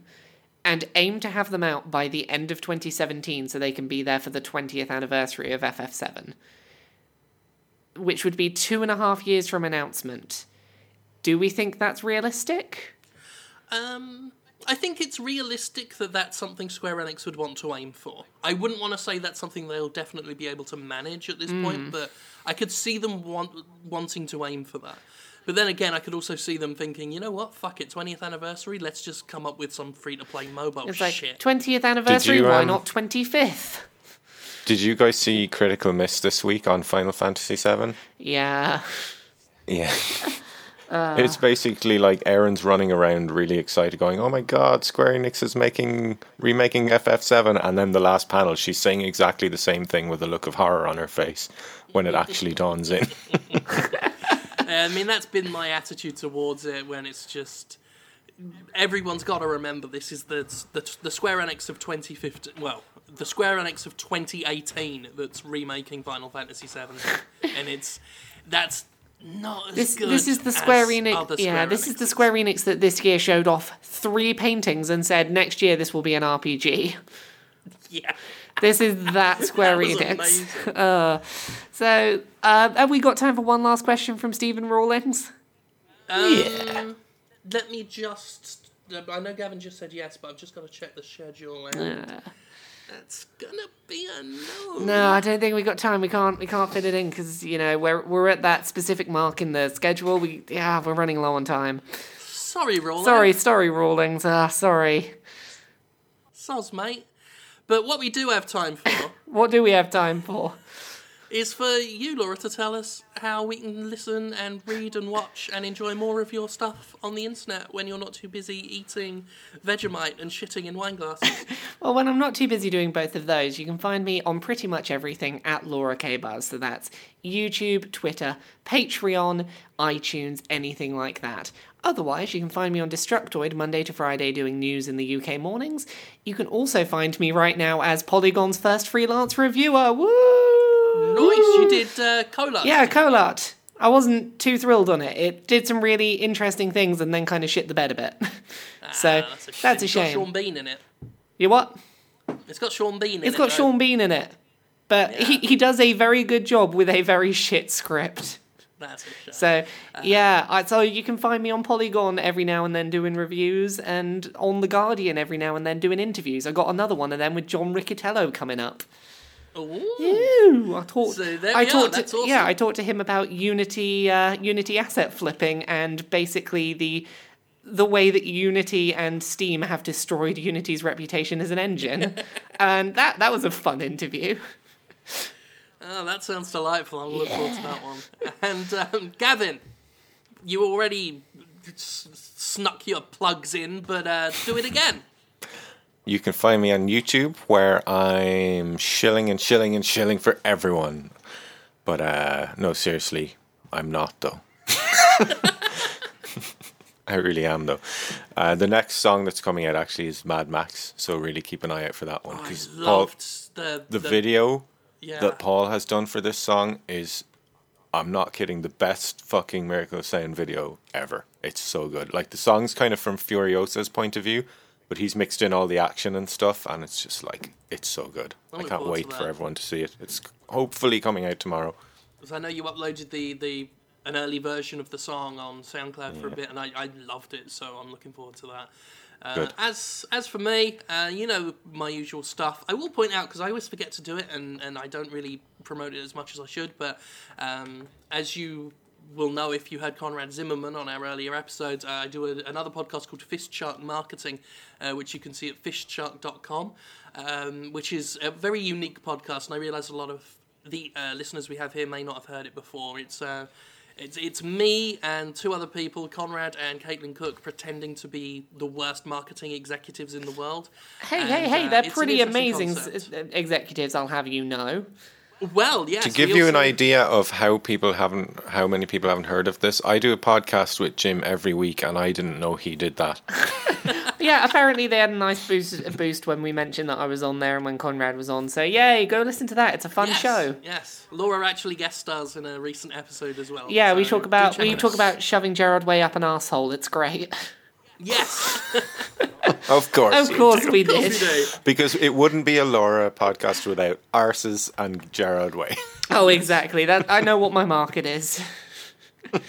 and aim to have them out by the end of 2017 so they can be there for the 20th anniversary of FF7, which would be two and a half years from announcement. Do we think that's realistic? Um, I think it's realistic that that's something Square Enix would want to aim for. I wouldn't want to say that's something they'll definitely be able to manage at this Hmm. point, but I could see them want, wanting to aim for that. But then again, I could also see them thinking, you know what, fuck it, 20th anniversary, let's just come up with some free to play mobile It's like shit. 20th anniversary, you, why um, not 25th? Did you guys see Critical Miss this week on Final Fantasy VII? Yeah. Yeah. it's basically like Erin's running around really excited, going, "Oh my god, Square Enix is making remaking FF7," and then the last panel, she's saying exactly the same thing with a look of horror on her face when it actually dawns in. Uh, I mean, that's been my attitude towards it when it's just. Everyone's got to remember this is the, the the Square Enix of 2015. Well, the Square Enix of 2018 that's remaking Final Fantasy VII, and it's that's not as This good. this is the Square Enix. other Yeah, Square this is the Square Enix that this year showed off three paintings and said next year this will be an RPG. Yeah, This is that Square that Enix. Uh, so, uh, have we got time for one last question from Stephen Rawlings? Um, Let me just. I know Gavin just said yes, but I've just got to check the schedule. And That's gonna be a no. No, I don't think we got time. We can't. We can't fit it in because you know we're we're at that specific mark in the schedule. We yeah, we're running low on time. Sorry, Rawlings. Sorry, sorry, Rawlings. Ah, sorry. Soz, mate. But what we do have time for What do we have time for? is for you, Laura, to tell us how we can listen and read and watch and enjoy more of your stuff on the internet when you're not too busy eating Vegemite and shitting in wine glasses. Well, when I'm not too busy doing both of those, you can find me on pretty much everything at Laura K Buzz. So that's YouTube, Twitter, Patreon, iTunes, anything like that. Otherwise, you can find me on Destructoid Monday to Friday doing news in the UK mornings. You can also find me right now as Polygon's first freelance reviewer. Woo! Nice. You did uh, Kholat. Yeah, Kholat. I wasn't too thrilled on it. It did some really interesting things and then kind of shit the bed a bit. so Ah, that's a It's got shame. Sean Bean in it. You what? It's got Sean Bean in It's it. It's got. Sean Bean in it, but he, he does a very good job with a very shit script. That's. So yeah, I, so you can find me on Polygon every now and then doing reviews, and on the Guardian every now and then doing interviews. I got another one of them with John Riccitiello coming up. Ooh. I talked. So there I talked. to, awesome. Yeah, I talked to him about Unity, uh, Unity asset flipping, and basically the the way that Unity and Steam have destroyed Unity's reputation as an engine, and that that was a fun interview. Oh, that sounds delightful. I'll look forward to that one. And um, Gavin, you already s- snuck your plugs in, but uh, do it again. You can find me on YouTube where I'm shilling and shilling and shilling for everyone. But uh, no, seriously, I'm not though. I really am though. Uh, the next song that's coming out actually is Mad Max, so really keep an eye out for that one I because Paul, loved the, the video Yeah. that Paul has done for this song is, I'm not kidding, the best fucking Miracle of Sound video ever. It's so good. Like the song's kind of from Furiosa's point of view, but he's mixed in all the action and stuff, and it's just like it's so good. I can't wait for uh, everyone to see it. It's hopefully coming out tomorrow. Because I know you uploaded the, the an early version of the song on SoundCloud for a bit, and I, I loved it, so I'm looking forward to that. Uh, as as for me, uh, you know my usual stuff. I will point out because I always forget to do it, and, and I don't really promote it as much as I should. But um, as you will know if you heard Conrad Zimmerman on our earlier episodes, uh, I do a, another podcast called Fist Shark Marketing, uh, which you can see at fistshark.com, um, which is a very unique podcast, and I realise a lot of the uh, listeners we have here may not have heard it before. It's uh, it's it's me and two other people, Conrad and Caitlin Cook, pretending to be the worst marketing executives in the world. Hey, And, hey, hey! uh, They're pretty amazing s- executives. I'll have you know. Well, yes. To give we you an idea of how people haven't, how many people haven't heard of this, I do a podcast with Jim every week, and I didn't know he did that. Yeah, apparently they had a nice boost boost when we mentioned that I was on there and when Conrad was on. So yay, go listen to that. It's a fun Yes, show. Yes, Laura actually guest stars in a recent episode as well. Yeah, we talk about we it talk about shoving Gerard Way up an asshole. It's great. Yes, Of course, of course we did. because it wouldn't be a Laura podcast without arses and Gerard Way. Oh, exactly. That I know what my market is.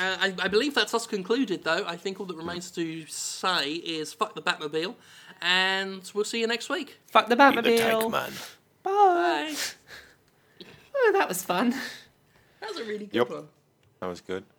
Uh, I, I believe that's us concluded, though. I think all that remains to say is fuck the Batmobile, and we'll see you next week. Fuck the the tank Batmobile. man. Bye. Bye. Oh, that was fun. That was a really good Yep. one. That was good.